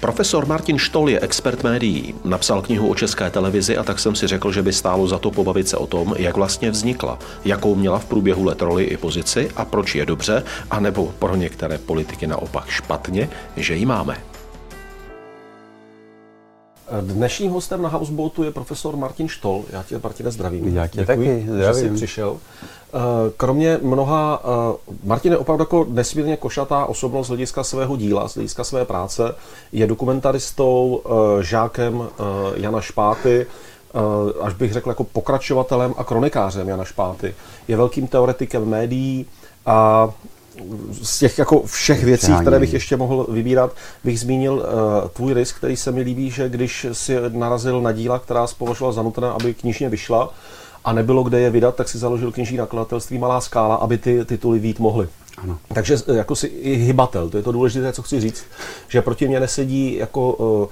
Profesor Martin Štol je expert médií. Napsal knihu o české televizi a tak jsem si řekl, že by stálo za to pobavit se o tom, jak vlastně vznikla, jakou měla v průběhu let roli i pozici a proč je dobře, anebo pro některé politiky naopak špatně, že ji máme. Dnešním hostem na Houseboatu je profesor Martin Štol. Já tě, Martine, zdravím. Já tě Děkuji, taky zdravím. že jsi přišel. Eh, kromě mnoha, eh, Martin je opravdu jako nesmírně košatá osobnost z hlediska svého díla, z hlediska své práce. Je dokumentaristou, eh, žákem Jana Špáty, až bych řekl jako pokračovatelem a kronikářem Jana Špáty. Je velkým teoretikem médií a z těch jako všech věcí, které bych ještě mohl vybírat, bych zmínil uh, tvůj risk, který se mi líbí, že když si narazil na díla, která považoval za nutné, aby knižně vyšla a nebylo kde je vydat, tak si založil knižní nakladatelství Malá skála, aby ty tituly vít mohly. Ano. Takže eh, jako si i hybatel, to je to důležité, co chci říct, že proti mě nesedí jako uh,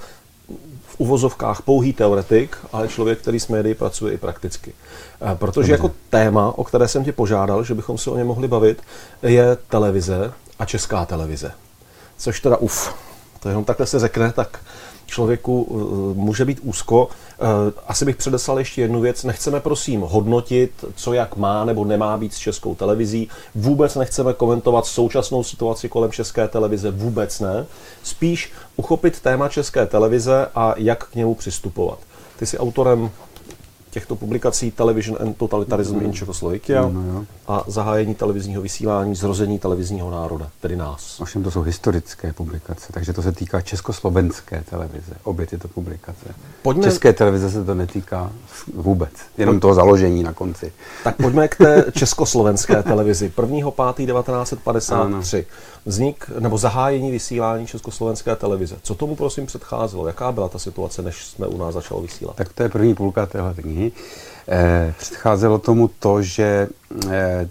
uvozovkách pouhý teoretik, ale člověk, který s médií pracuje i prakticky. Eh, protože jako téma, o které jsem tě požádal, že bychom se o ně mohli bavit, je televize a česká televize. Což teda uf, to jenom takhle se řekne, tak člověku eh, může být úzko. Eh, asi bych předeslal ještě jednu věc. Nechceme prosím hodnotit, co jak má nebo nemá být s českou televizí. Vůbec nechceme komentovat současnou situaci kolem české televize, vůbec ne. Spíš uchopit téma české televize a jak k němu přistupovat. Ty jsi autorem těchto publikací Television and Totalitarism mm. in Czechoslovakia mm, a zahájení televizního vysílání, zrození televizního národa, tedy nás. Ovšem to jsou historické publikace, takže to se týká československé televize, obě tyto publikace. Pojďme... České televize se to netýká vůbec, jenom Pojď... toho založení na konci. Tak pojďme k té československé televizi. 1. 5. 1953 vznik nebo zahájení vysílání československé televize. Co tomu prosím předcházelo? Jaká byla ta situace, než jsme u nás začali vysílat? Tak to je první půlka téhle knihy. Eh, předcházelo tomu to, že eh,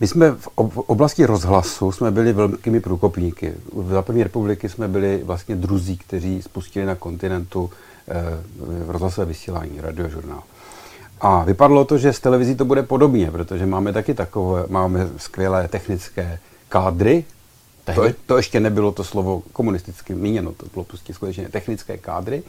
my jsme v oblasti rozhlasu jsme byli velkými průkopníky. V západní republiky jsme byli vlastně druzí, kteří spustili na kontinentu eh, rozhlasové vysílání, radiožurnál. A vypadlo to, že s televizí to bude podobně, protože máme taky takové, máme skvělé technické kádry. To, to ještě nebylo to slovo komunisticky míněno, to bylo prostě skutečně technické kádry.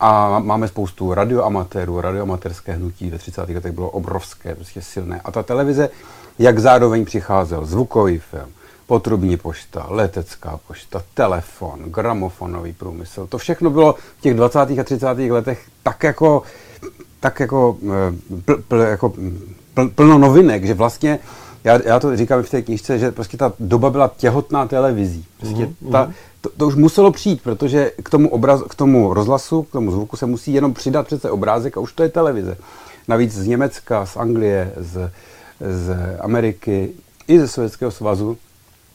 A máme spoustu radioamatérů, radioamatérské hnutí ve 30. letech bylo obrovské, prostě silné. A ta televize, jak zároveň přicházel zvukový film, potrubní pošta, letecká pošta, telefon, gramofonový průmysl. To všechno bylo v těch 20. a 30. letech tak jako tak jako, eh, pl, pl, jako pl, plno novinek, že vlastně, já, já to říkám v té knižce, že prostě ta doba byla těhotná televizí. Prostě mm-hmm. ta, to, to už muselo přijít, protože k tomu, obraz, k tomu rozhlasu, k tomu zvuku se musí jenom přidat přece obrázek a už to je televize. Navíc z Německa, z Anglie, z, z Ameriky i ze Sovětského svazu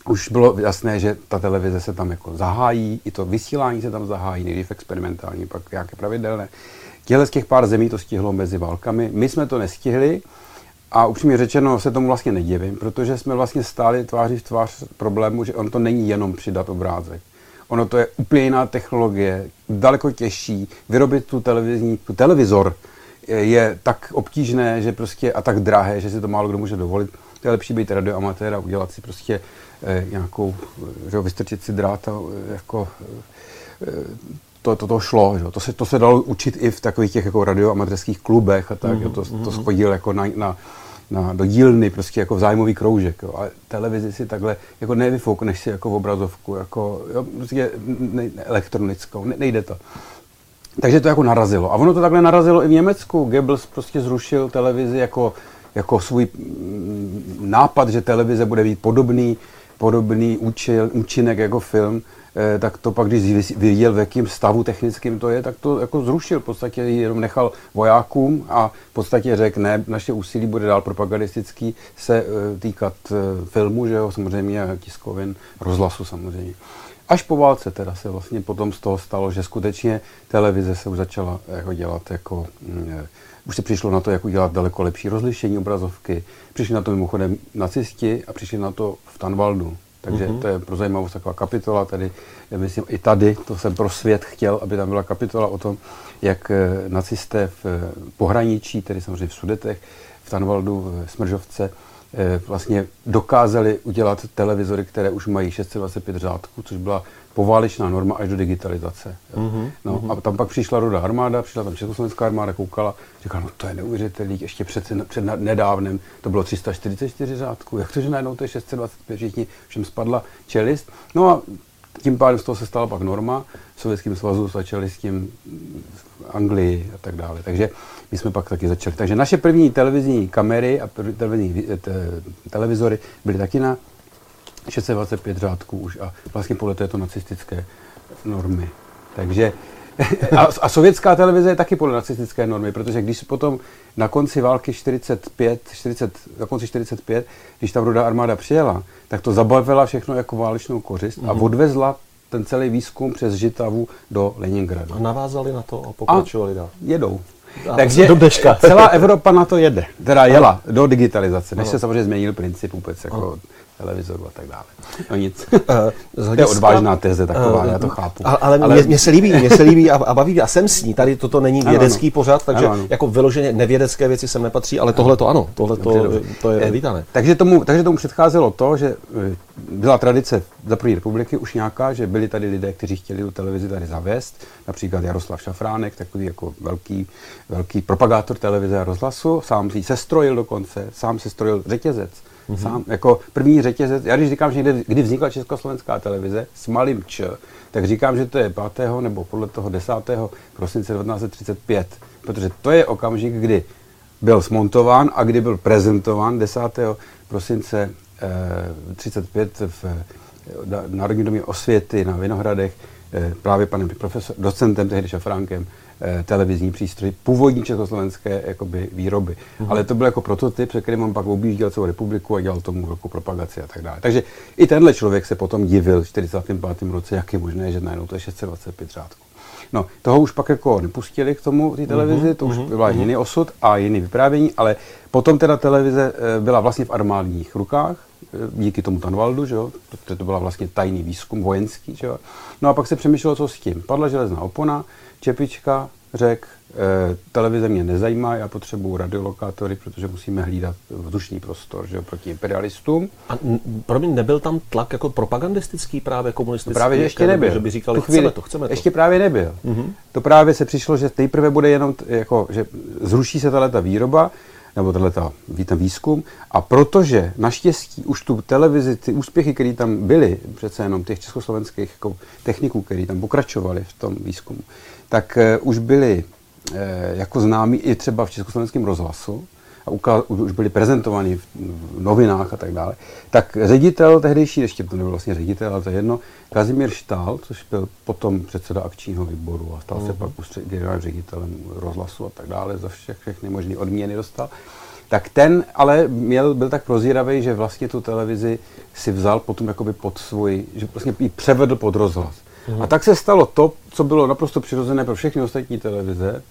už bylo jasné, že ta televize se tam jako zahájí, i to vysílání se tam zahájí, nejdřív experimentální, pak nějaké pravidelné. Těhle z těch pár zemí to stihlo mezi válkami. My jsme to nestihli a upřímně řečeno se tomu vlastně nedivím, protože jsme vlastně stáli tváří v tvář problému, že on to není jenom přidat obrázek. Ono to je úplně jiná technologie, daleko těžší. Vyrobit tu televizní, tu televizor je tak obtížné, že prostě a tak drahé, že si to málo kdo může dovolit. To je lepší být radioamatér a udělat si prostě eh, nějakou, že vystrčit si drát a eh, jako eh, to, to, to šlo, že? To, se, to se dalo učit i v takových těch jako radioamatérských klubech a tak, mm-hmm. jo? To, to mhm. schodil jako na, na, na, do dílny, prostě jako v zájmový kroužek. Jo? A televizi si takhle jako nevyfoukneš si jako v obrazovku, jako jo, prostě ne, elektronickou, ne, nejde to. Takže to jako narazilo. A ono to takhle narazilo i v Německu. Goebbels prostě zrušil televizi jako, jako svůj mm, nápad, že televize bude být podobný, podobný účil, účinek jako film. Eh, tak to pak, když viděl, v jakém stavu technickým to je, tak to jako zrušil. V podstatě jenom nechal vojákům a v podstatě řekl, ne, naše úsilí bude dál propagandistický se eh, týkat eh, filmu, že jo, samozřejmě tiskovin, rozhlasu samozřejmě. Až po válce teda se vlastně potom z toho stalo, že skutečně televize se už začala jako dělat jako, mm, už se přišlo na to, jak udělat daleko lepší rozlišení obrazovky. Přišli na to mimochodem nacisti a přišli na to v Tanvaldu. Takže mm-hmm. to je pro zajímavost taková kapitola, tady, myslím, i tady, to jsem pro svět chtěl, aby tam byla kapitola o tom, jak eh, nacisté v eh, pohraničí, tedy samozřejmě v Sudetech, v Tanvaldu, v Smržovce, eh, vlastně dokázali udělat televizory, které už mají 625 řádků, což byla poválečná norma až do digitalizace. Mm-hmm. No, a tam pak přišla roda armáda, přišla tam Československá armáda, koukala, říkala, no to je neuvěřitelný, ještě před, před nedávnem to bylo 344 řádků, jak to, že najednou to je 625, všichni všem spadla čelist. No a tím pádem z toho se stala pak norma, v Sovětském svazu začali s tím v Anglii a tak dále. Takže my jsme pak taky začali. Takže naše první televizní kamery a první televizní televizory byly taky na 625 řádků už a vlastně podle této nacistické normy. Takže a, a sovětská televize je taky podle nacistické normy, protože když potom na konci války 45, 40, na konci 45, když ta ruda armáda přijela, tak to zabavila všechno jako válečnou kořist mm-hmm. a mhm. odvezla ten celý výzkum přes Žitavu do Leningradu. A navázali na to a pokračovali dál. Jedou. A Takže do celá Evropa na to jede, teda jela do digitalizace, než se samozřejmě změnil princip vůbec jako televizoru a tak dále. No nic. Uh, to je odvážná teze taková, uh, já to chápu. Ale, ale, ale... Mě, se líbí, mě se líbí a, a baví a jsem s ní. Tady toto není vědecký ano, pořad, takže ano, ano. jako vyloženě nevědecké věci sem nepatří, ale tohle to ano, tohle to, to je vítané. Takže tomu, takže tomu předcházelo to, že eh, byla tradice za první republiky už nějaká, že byli tady lidé, kteří chtěli tu televizi tady zavést, například Jaroslav Šafránek, takový jako velký, velký propagátor televize a rozhlasu, sám si sestrojil dokonce, sám se strojil řetězec mm-hmm. sám, jako první řetězec. Já když říkám, že někde, kdy vznikla Československá televize s malým č, tak říkám, že to je 5. nebo podle toho 10. prosince 1935, protože to je okamžik, kdy byl smontován a kdy byl prezentován 10. prosince eh, 35 v eh, Národní domě osvěty na Vinohradech eh, právě panem profesor, docentem tehdy Šafránkem Eh, televizní přístroj původní československé jakoby, výroby. Mm-hmm. Ale to byl jako prototyp, se kterým on pak objížděl celou republiku a dělal tomu velkou propagaci a tak dále. Takže i tenhle člověk se potom divil v 45. roce, jak je možné, že najednou to je 625 řádků. No, toho už pak jako nepustili k tomu, té televizi, mm-hmm, to už mm-hmm, byl mm-hmm. jiný osud a jiný vyprávění, ale potom teda televize eh, byla vlastně v armádních rukách, eh, díky tomu Tanvaldu, že jo, protože to byla vlastně tajný výzkum vojenský, že jo. No a pak se přemýšlelo, co s tím. Padla železná opona, Čepička řekl, e, televize mě nezajímá, já potřebuju radiolokátory, protože musíme hlídat vzdušný prostor že, proti imperialistům. A pro mě nebyl tam tlak jako propagandistický právě komunistický? právě že ještě nebyl. Že by říkali, chvíli, chceme to, chceme to. Ještě právě nebyl. Mm-hmm. To právě se přišlo, že nejprve bude jenom, jako, že zruší se tato výroba, nebo tato, ten výzkum. A protože naštěstí už tu televizi, ty úspěchy, které tam byly, přece jenom těch československých jako techniků, které tam pokračovali v tom výzkumu, tak uh, už byli uh, jako známí i třeba v československém rozhlasu a už byli prezentováni v, novinách a tak dále, tak ředitel tehdejší, ještě to nebyl vlastně ředitel, ale to je jedno, Kazimír Štál, což byl potom předseda akčního výboru a stal uh-huh. se mhm. pak generálním ředitelem rozhlasu a tak dále, za všech, všechny možné odměny dostal, tak ten ale měl, byl tak prozíravý, že vlastně tu televizi si vzal potom jakoby pod svůj, že vlastně ji převedl pod rozhlas. Mm. A tak se stalo to, co bylo naprosto přirozené pro všechny ostatní televize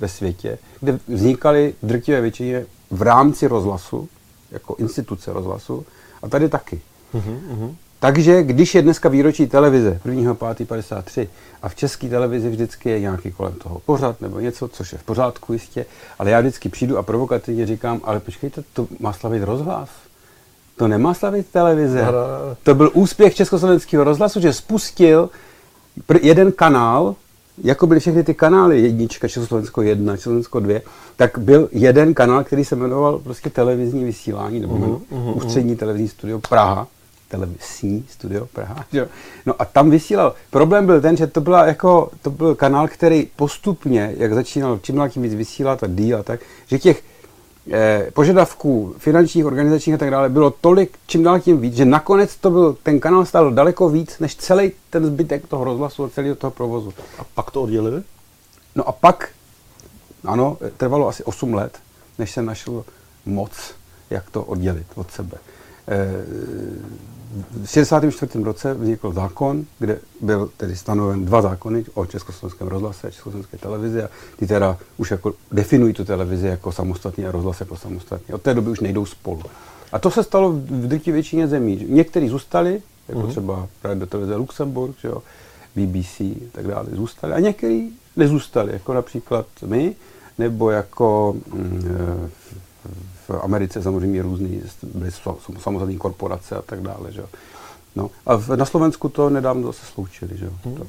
ve světě, kde vznikaly v drtivé většině v rámci rozhlasu, jako instituce rozhlasu, a tady taky. Mm-hmm. Takže když je dneska výročí televize 1.5.53 a v české televizi vždycky je nějaký kolem toho pořad nebo něco, což je v pořádku jistě, ale já vždycky přijdu a provokativně říkám, ale počkejte, to má slavit rozhlas. To nemá slavit televize. To byl úspěch československého rozhlasu, že spustil jeden kanál, jako byly všechny ty kanály, jednička, Československo 1, Československo 2, tak byl jeden kanál, který se jmenoval prostě televizní vysílání, nebo uh-huh, uh-huh, ústřední televizní studio Praha, televizní studio Praha. Že? No a tam vysílal. Problém byl ten, že to, byla jako, to byl kanál, který postupně, jak začínal čím dál tím víc vysílat a díl a tak, že těch požadavků finančních, organizačních a tak dále bylo tolik, čím dál tím víc, že nakonec to byl, ten kanál stál daleko víc, než celý ten zbytek toho rozhlasu a celého toho provozu. A pak to oddělili? No a pak, ano, trvalo asi 8 let, než se našel moc, jak to oddělit od sebe. Eh, v 64. roce vznikl zákon, kde byl tedy stanoven dva zákony o československém rozhlase a československé televizi a ty teda už jako definují tu televizi jako samostatný a rozhlas jako samostatný. Od té doby už nejdou spolu. A to se stalo v drtí většině zemí. Někteří zůstali, jako uh-huh. třeba Radio televize Luxemburg, že jo, BBC a tak dále, zůstali. A někteří nezůstali, jako například my, nebo jako mm, v, v v Americe samozřejmě různý, byly samozřejmě korporace a tak dále. Že? No. A na Slovensku to nedávno zase sloučili. Že? Hmm. Tak.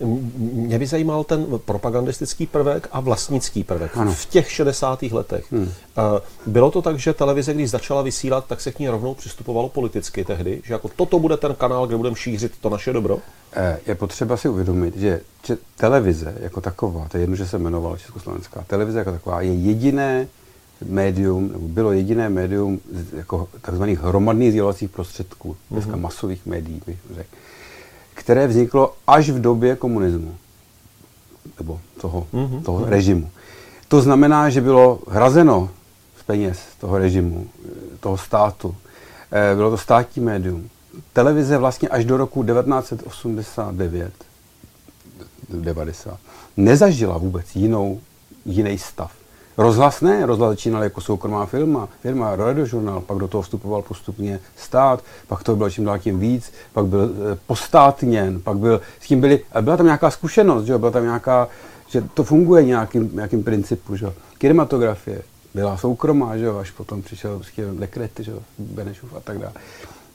Mě by zajímal ten propagandistický prvek a vlastnický prvek ano. v těch 60. letech. Hmm. Bylo to tak, že televize, když začala vysílat, tak se k ní rovnou přistupovalo politicky tehdy, že jako toto bude ten kanál, kde budeme šířit to naše dobro? Eh, je potřeba si uvědomit, že televize jako taková, to je jedno, že se jmenovala Československá, televize jako taková je jediné médium, nebo bylo jediné médium jako takzvaných hromadných sdělovacích prostředků, dneska mm-hmm. masových médií, bych řekl které vzniklo až v době komunismu, nebo toho, mm-hmm. toho režimu. To znamená, že bylo hrazeno z peněz toho režimu, toho státu. Eh, bylo to státní médium. Televize vlastně až do roku 1989 90 nezažila vůbec jinou, jiný stav. Rozhlas ne, rozhlas začínal jako soukromá firma, firma, radiožurnál, pak do toho vstupoval postupně stát, pak to bylo čím dál tím víc, pak byl e, postátněn, pak byl, s tím byli, byla tam nějaká zkušenost, že byla tam nějaká, že to funguje nějakým, nějakým principu, že Kinematografie byla soukromá, že až potom přišel prostě dekret, že Benešův a tak dále.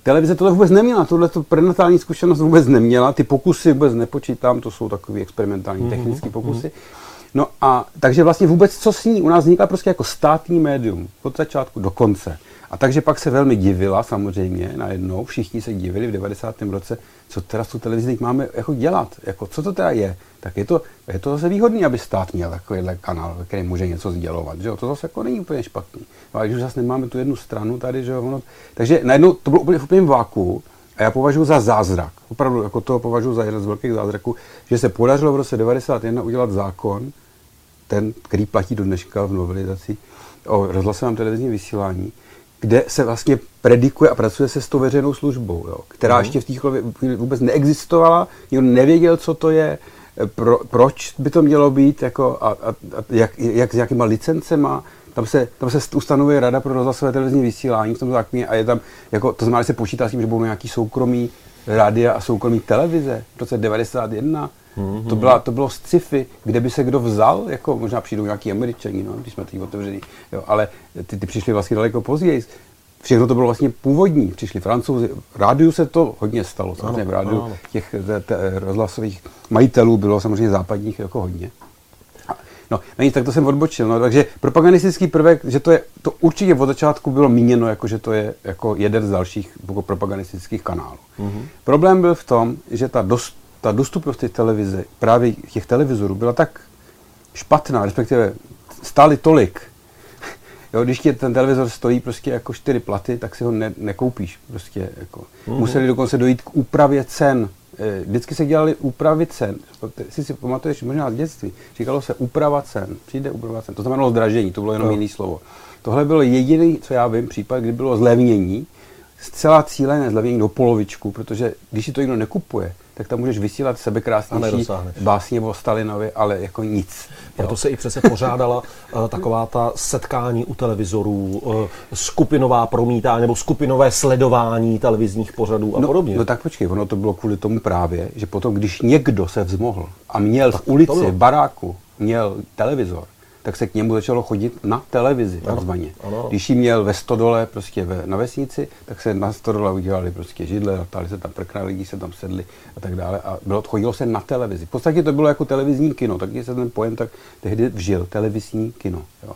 Televize tohle vůbec neměla, tohle prenatální zkušenost vůbec neměla, ty pokusy vůbec nepočítám, to jsou takové experimentální mm-hmm. technické pokusy. Mm-hmm No a takže vlastně vůbec co s ní? U nás vznikla prostě jako státní médium od začátku do konce. A takže pak se velmi divila samozřejmě najednou, všichni se divili v 90. roce, co teda s tou televizí máme jako dělat, jako co to teda je. Tak je to, je to zase výhodné, aby stát měl takovýhle kanál, který může něco sdělovat, že jo? to zase jako není úplně špatný. No, ale když zase nemáme tu jednu stranu tady, že jo, ono, takže najednou to bylo úplně v úplném váku, a já považuji za zázrak, opravdu jako to považuji za jeden z velkých zázraků, že se podařilo v roce 91 udělat zákon, ten, který platí do dneška v novelizaci o rozhlasovém televizním vysílání, kde se vlastně predikuje a pracuje se s tou veřejnou službou, jo, která mm. ještě v té chvíli vůbec neexistovala, nikdo nevěděl, co to je, pro, proč by to mělo být, jako, a, a, a jak, jak, s jakýma licencema, tam se, tam se ustanovuje Rada pro rozhlasové televizní vysílání v tom zákoně a je tam, jako, to znamená, že se počítá s tím, že budou nějaký soukromý rádia a soukromý televize v roce 91 Mm-hmm. To, byla, to bylo sci-fi, kde by se kdo vzal, jako možná přijdou nějaký američani, no, když jsme teď otevřeli, jo, ale ty, ty přišli vlastně daleko později. Všechno to bylo vlastně původní, přišli francouzi. V rádiu se to hodně stalo, samozřejmě v rádiu ano. těch te, rozhlasových majitelů bylo samozřejmě západních jako hodně. No, není, tak to jsem odbočil. No, takže propagandistický prvek, že to je, to určitě od začátku bylo míněno, jako že to je jako jeden z dalších jako propagandistických kanálů. Mm-hmm. Problém byl v tom, že ta dost, ta dostupnost té televize, právě těch televizorů, byla tak špatná, respektive stály tolik, Jo, když tě ten televizor stojí prostě jako čtyři platy, tak si ho ne, nekoupíš. Prostě jako. Mm-hmm. Museli dokonce dojít k úpravě cen. Eh, vždycky se dělali úpravy cen. Si si pamatuješ možná z dětství. Říkalo se úprava cen. Přijde úprava cen. To znamenalo zdražení, to bylo jenom to. jiné slovo. Tohle bylo jediný, co já vím, případ, kdy bylo zlevnění, zcela cílené zlevnění do polovičku, protože když si to někdo nekupuje, tak tam můžeš vysílat sebekrásnější básně o Stalinovi, ale jako nic. Proto jo. se i přece pořádala uh, taková ta setkání u televizorů, uh, skupinová promítání nebo skupinové sledování televizních pořadů a no, podobně. No tak počkej, ono to bylo kvůli tomu právě, že potom, když někdo se vzmohl a měl tak v ulici, v baráku, měl televizor, tak se k němu začalo chodit na televizi, takzvaně. Když jí měl ve stodole prostě ve, na vesnici, tak se na stodole udělali prostě židle, natali se tam prkna, lidi se tam sedli a tak dále. A bylo, chodilo se na televizi. V podstatě to bylo jako televizní kino, taky se ten pojem tak tehdy vžil, televizní kino. Jo.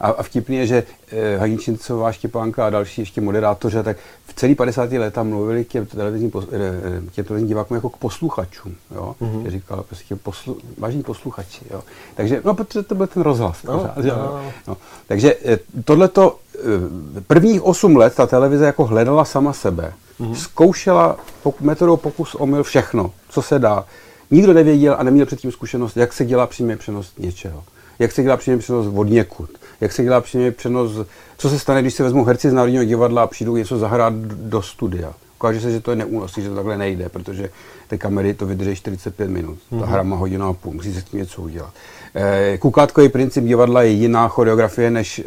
A, a vtipně je, že eh, Haničincová, Štěpánka a další ještě moderátoře, tak v celý 50. léta mluvili k těm televizním, eh, eh, těm televizním divákům jako k posluchačům. Jo? Mm-hmm. říkal prostě poslu, vážení posluchači. Jo? Takže, no, protože to byl ten rozhlas. No, pořád, no, no. No. Takže eh, tohleto, prvních 8 let ta televize jako hledala sama sebe. Mm-hmm. Zkoušela metodou pokus omyl všechno, co se dá. Nikdo nevěděl a neměl předtím zkušenost, jak se dělá přímý přenos něčeho jak se dělá přímý přenos od někud, jak se dělá přímý přenos, co se stane, když se vezmou herci z Národního divadla a přijdou něco zahrát do studia. Ukáže se, že to je neúnosný, že to takhle nejde, protože ty kamery to vydrží 45 minut. Ta mm-hmm. hra má hodinu a půl, musí se s tím něco udělat. E, kukátkový princip divadla je jiná choreografie než e,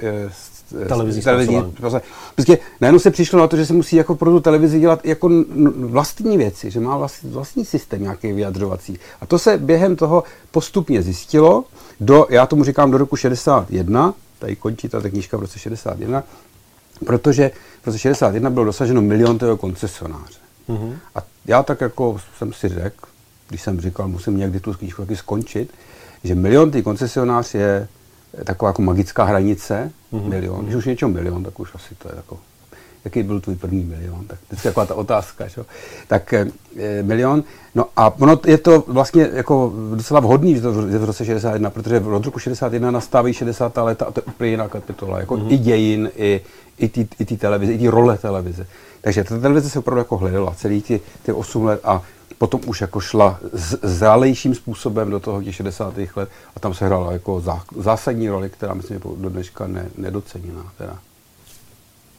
televizní, televizní Prostě najednou se přišlo na to, že se musí jako pro tu televizi dělat jako vlastní věci, že má vlastní, vlastní systém nějaký vyjadřovací. A to se během toho postupně zjistilo, do, já tomu říkám do roku 61, tady končí ta knížka v roce 61, protože v roce 61 bylo dosaženo milion toho koncesionáře. Mm-hmm. A já tak jako jsem si řekl, když jsem říkal, musím někdy tu knížku taky skončit, že milion tý koncesionář je taková jako magická hranice, mm-hmm. milion. Když už něčeho milion, tak už asi to je jako, jaký byl tvůj první milion, tak to je taková ta otázka, že? tak e, milion, no a ono je to vlastně jako docela vhodný, že to v roce 61, protože v roku 61 nastávají 60. leta a to je úplně jiná kapitola, jako mm-hmm. i dějin, i, i ty, i ty televize, i ty role televize. Takže ta televize se opravdu jako hledala celý ty, ty 8 let a potom už jako šla zralejším způsobem do toho těch 60. let a tam se hrála jako zásadní roli, která myslím je do dneška ne, nedoceněná. Teda.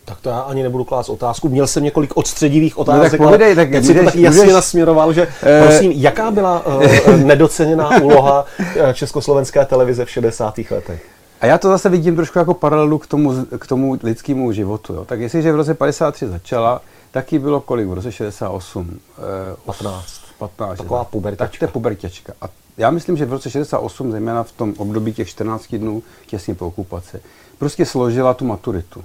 Tak to já ani nebudu klást otázku. Měl jsem několik odstředivých otázek, no, tak povědej, tak teď si to tak jasně můžeš... nasměroval, že eh, prosím, jaká byla uh, nedoceněná úloha eh, československé televize v 60. letech? A já to zase vidím trošku jako paralelu k tomu, k tomu lidskému životu. Jo. Tak jestliže v roce 53 začala, taky bylo kolik? V roce 68? Eh, 15. 15. Taková pubertačka. Tak to je pubertěčka. A já myslím, že v roce 68, zejména v tom období těch 14 dnů těsně po okupaci, prostě složila tu maturitu.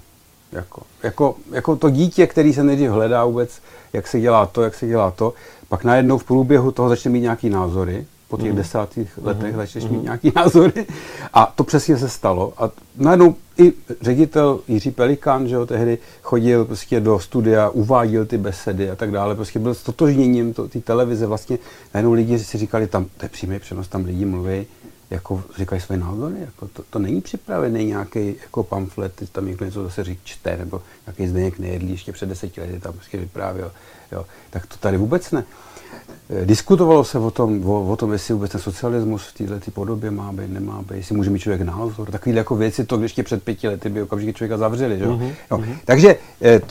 Jako, jako, jako to dítě, který se nejdřív hledá vůbec, jak se dělá to, jak se dělá to, pak najednou v průběhu toho začne mít nějaký názory, po těch mm. desátých letech mm. začneš mm. mít nějaký názory. A to přesně se stalo. A najednou i ředitel Jiří Pelikán, že jo, tehdy chodil prostě do studia, uváděl ty besedy a tak dále. Prostě byl s totožněním ty televize. Vlastně najednou lidi si říkali, tam, to je přímý přenos, tam lidi mluví, jako říkají své názory, jako to, to není připravený nějaký jako pamflet, tam někdo něco zase říct čte, nebo nějaký Zdeněk nejedlí ještě před deseti lety tam prostě vyprávěl, jo. tak to tady vůbec ne. Eh, diskutovalo se o tom, o, o tom, jestli vůbec ten socialismus v této podobě má být, nemá být, jestli může mít člověk názor. Takové jako věci, to ještě před pěti lety by okamžitě člověka zavřeli. Že? Mm-hmm. No, takže eh,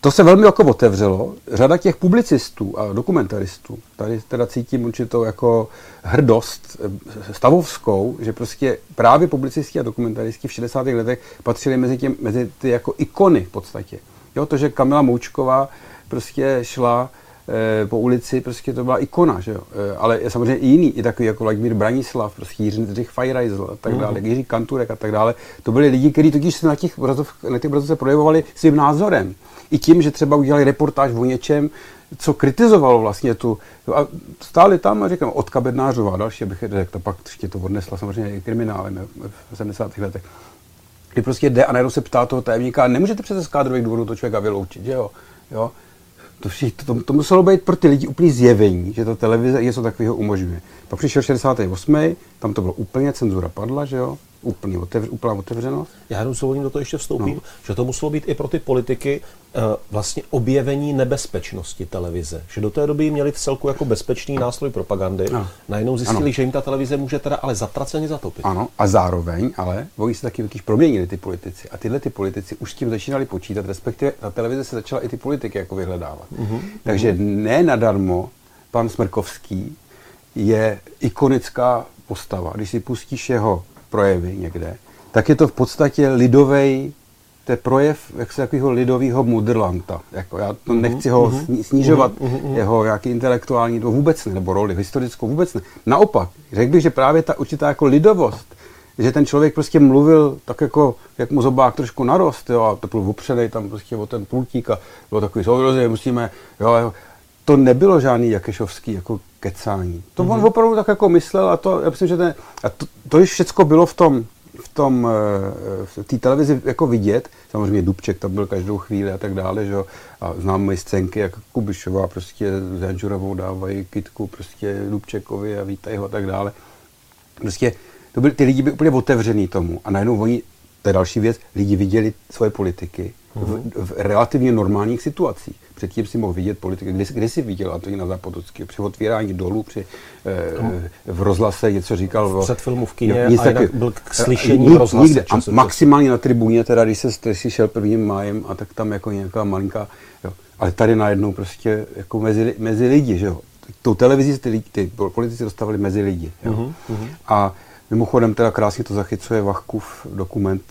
to, se velmi jako otevřelo. Řada těch publicistů a dokumentaristů, tady teda cítím určitou jako hrdost eh, stavovskou, že prostě právě publicisti a dokumentaristi v 60. letech patřili mezi, těm, mezi ty jako ikony v podstatě. Jo, to, že Kamila Moučková prostě šla po ulici, prostě to byla ikona, že jo. Eh, ale je samozřejmě i jiný, i takový jako Vladimír Branislav, prostě Jiřich Fajrajzl a tak mhm. dále, mm. Jiří Kanturek a tak dále. To byli lidi, kteří totiž se na těch, na těch se projevovali svým názorem. I tím, že třeba udělali reportáž o něčem, co kritizovalo vlastně tu, a stáli tam a říkám, od Kabednářová, další, abych řekl, to pak ještě to odnesla samozřejmě i kriminálem v 70. letech. Kdy prostě jde a najednou se ptá toho tajemníka, nemůžete přece z kádrových důvodů to člověka vyloučit, že jo? jo? To, vši, to, to muselo být pro ty lidi úplně zjevení, že ta televize něco takového umožňuje. Pak přišel 68. tam to bylo úplně, cenzura padla, že jo? Úplně otevř, úplná otevřenost. Já jenom dovolím do toho ještě vstoupím, no. že to muselo být i pro ty politiky uh, vlastně objevení nebezpečnosti televize. Že do té doby měli v celku jako bezpečný nástroj propagandy. No. Najednou zjistili, ano. že jim ta televize může teda ale zatraceně zatopit. Ano, a zároveň, ale oni se taky totiž proměnili ty politici. A tyhle ty politici už s tím začínali počítat, respektive ta televize se začala i ty politiky jako vyhledávat. Uh-huh. Takže ne nadarmo pan Smrkovský je ikonická postava. Když si pustíš jeho projevy někde, tak je to v podstatě lidový to je projev jak se takového lidového mudrlanta. Jako já to mm-hmm, nechci ho mm-hmm, snižovat, mm-hmm, jeho jaký intelektuální, to vůbec ne, nebo roli historickou vůbec ne. Naopak, řekl bych, že právě ta určitá jako lidovost, že ten člověk prostě mluvil tak jako, jak mu zobák trošku narost, jo, a to byl opřenej tam prostě o ten pultík a bylo takový soudrozy, musíme, jo, jo, to nebylo žádný Jakešovský jako kecání. To mm-hmm. on opravdu tak jako myslel a to, já myslím, že ten, a to, to již všecko bylo v tom, v tom, eh, v té televizi jako vidět, samozřejmě Dubček tam byl každou chvíli a tak dále, že jo, a znám moje scénky, jak Kubišová prostě s Janžurovou dávají kitku prostě Dubčekovi a vítají ho a tak dále. Prostě to byly, ty lidi byli úplně otevřený tomu a najednou oni, to je další věc, lidi viděli svoje politiky v, v relativně normálních situacích. Předtím si mohl vidět politiky. Kdy, kdy jsi viděl Antonína Zapotocký? Při otvírání dolů, při, eh, v rozhlase něco říkal. Před filmu v kině jo, a jinak byl k slyšení nik, v rozhlase. Nikde. A maximálně na tribuně, teda když se jsi šel prvním májem a tak tam jako nějaká malinká, jo. ale tady najednou prostě jako mezi, mezi lidi, že jo. Tou televizí ty, ty politici dostávali mezi lidi. Jo. Uh-huh, uh-huh. A mimochodem teda krásně to zachycuje Vachkův dokument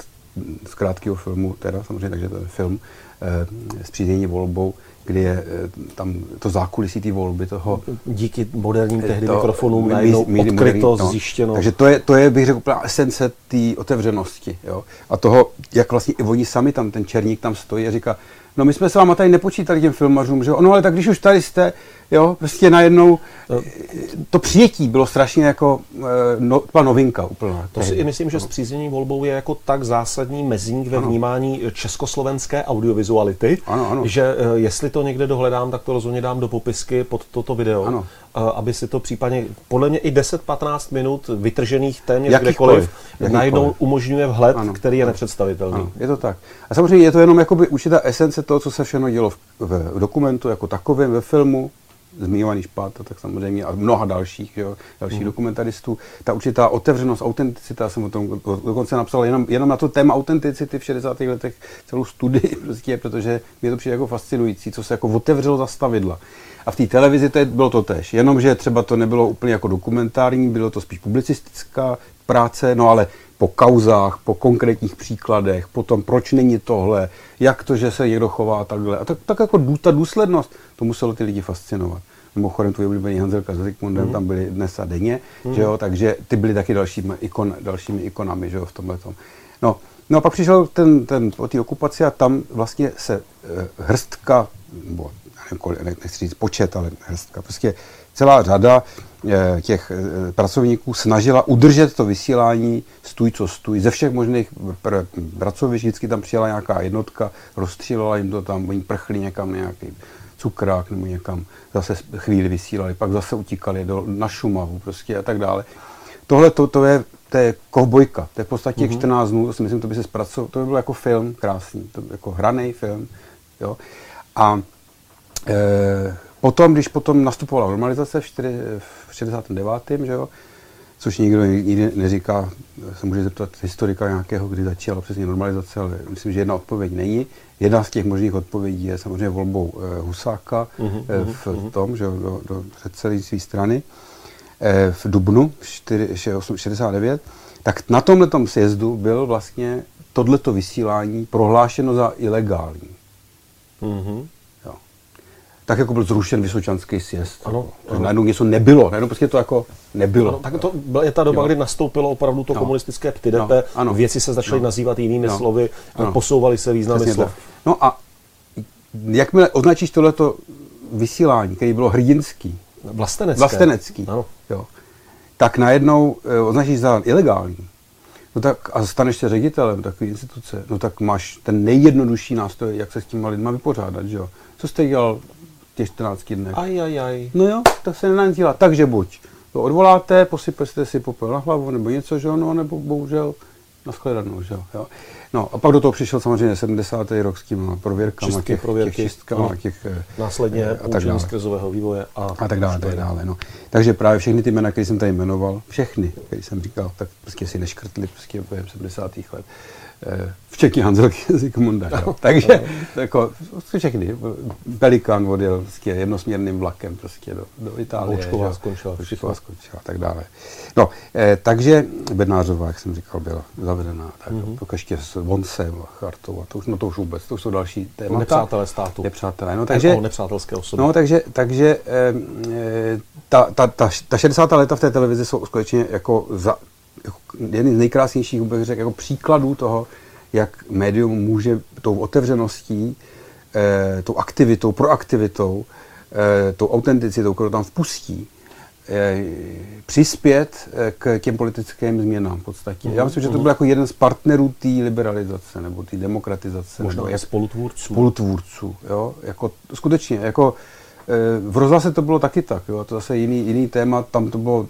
z krátkého filmu, teda samozřejmě, takže je film, eh, s přídění volbou, kdy je eh, tam to zákulisí té volby toho. Díky moderním tehdy to, mikrofonům najednou odkryto, moderní, no. zjištěno. Takže to je, to je, bych řekl, esence té otevřenosti. Jo? A toho, jak vlastně i oni sami tam, ten černík tam stojí a říká, no my jsme s váma tady nepočítali těm filmařům, že jo? No ale tak když už tady jste, jo, prostě najednou no. to přijetí bylo strašně jako eh, no, novinka úplná. To si i myslím, že zpříznění volbou je jako tak zásadní mezník ve ano. vnímání československé audiovizuality, ano, ano. že eh, jestli to někde dohledám, tak to rozhodně dám do popisky pod toto video, ano. Aby si to případně, podle mě i 10-15 minut vytržených téměř kdekoliv, najednou umožňuje vhled, ano. který je nepředstavitelný. Ano, je to tak. A samozřejmě je to jenom jakoby určitá esence toho, co se všechno dělo v, v dokumentu jako takovém, ve filmu, zmiňovaný Špáta, tak samozřejmě a mnoha dalších, jo, dalších mm. dokumentaristů. Ta určitá otevřenost, autenticita, jsem o tom dokonce napsal jenom, jenom na to téma autenticity v 60. letech celou studii, prostě, protože mě to přijde jako fascinující, co se jako otevřelo za stavidla. A v té televizi to je, bylo to tež, jenomže třeba to nebylo úplně jako dokumentární, bylo to spíš publicistická práce, no ale po kauzách, po konkrétních příkladech, po tom, proč není tohle, jak to, že se někdo chová takhle. A tak, tak jako ta důslednost, to muselo ty lidi fascinovat. Mimochodem, je oblíbený Hanzelka s Zikmundem, mm. tam byli dnes a denně, mm. že jo, takže ty byly taky dalšími, ikon, dalšími ikonami, že jo, v tomhle tom. No, no a pak přišel ten, ten po té okupaci a tam vlastně se eh, hrstka, nebo nechci říct počet, ale hrstka, prostě celá řada eh, těch eh, pracovníků snažila udržet to vysílání stůj co stůj. Ze všech možných pr- pracovišť vždycky tam přijela nějaká jednotka, rozstřílela jim to tam, oni prchli někam nějaký cukrák nebo někam, zase chvíli vysílali, pak zase utíkali do, na Šumavu prostě a tak dále. Tohle to, to je to je kovbojka, to je v podstatě mm-hmm. 14 dnů, to si myslím, to by se zpracoval, to by bylo jako film krásný, to by jako hraný film, jo. A e, Potom, když potom nastupovala normalizace v, 4, v 69. Že jo, což nikdo nikdy neříká, se může zeptat historika nějakého, kdy začala přesně normalizace, ale myslím, že jedna odpověď není. Jedna z těch možných odpovědí je samozřejmě volbou eh, Husáka uh-huh, v uh-huh. tom, že do, do předsednictví strany eh, v Dubnu 69, tak na tomhle sjezdu byl vlastně tohleto vysílání prohlášeno za ilegální. Uh-huh tak jako byl zrušen Vysočanský sjezd. Ano, ano. Najednou něco nebylo, najednou prostě to jako nebylo. Ano, tak to byla je ta doba, jo. kdy nastoupilo opravdu to no. komunistické ptydepe, no, ano. věci se začaly no. nazývat jinými no. slovy, ano. posouvaly se významy Přesně slov. Tak. No a jakmile označíš tohleto vysílání, který bylo hrdinský, vlastenecké, vlastenecký ano. Jo, tak najednou eh, označíš za ilegální, no tak a staneš se ředitelem takové instituce, no tak máš ten nejjednodušší nástroj, jak se s těma lidma vypořádat, že jo. Co jste dělal těch 14 dnech. Aj, aj, aj. No jo, tak se nedá dělat. Takže buď to odvoláte, posypete si popel na hlavu nebo něco, že no, nebo bohužel na shledanou, že jo. No a pak do toho přišel samozřejmě 70. rok s tím prověrkama, Čistky, těch, prověrky, těch čistkama, no. těch, eh, Následně eh, a tak dále. krizového vývoje a, a tak dále, tak dále. No. Takže právě všechny ty jména, které jsem tady jmenoval, všechny, které jsem říkal, tak prostě si neškrtli prostě během 70. let. Eh, včetně Hanzelky Zikmunda. No, Takže jako, všechny. Pelikán odjel prostě jednosměrným vlakem prostě do, do Itálie. Učková skončila. Učková skončila a tak dále. No, eh, takže Bednářová, jak jsem říkal, byla zavedená. Tak, mm-hmm. Pak ještě s Vonsem, Chartou a to už, no to už vůbec, to už jsou další témata. Nepřátelé státu. Nepřátelé, no takže... nepřátelské osoby. No takže, takže eh, ta, ta, ta, ta 60. léta v té televizi jsou skutečně jako za, jeden z nejkrásnějších bych řekl, jako příkladů toho, jak médium může tou otevřeností, e, tou aktivitou, proaktivitou, e, tou autenticitou, kterou tam vpustí, e, přispět k těm politickým změnám v podstatě. Já myslím, že to mhm. byl jako jeden z partnerů té liberalizace nebo té demokratizace. Možná nebo jak spolutvůrců. Spolutvůrců, jo. Jako, skutečně, jako v rozhlase to bylo taky tak, jo. To zase jiný, jiný téma, tam to bylo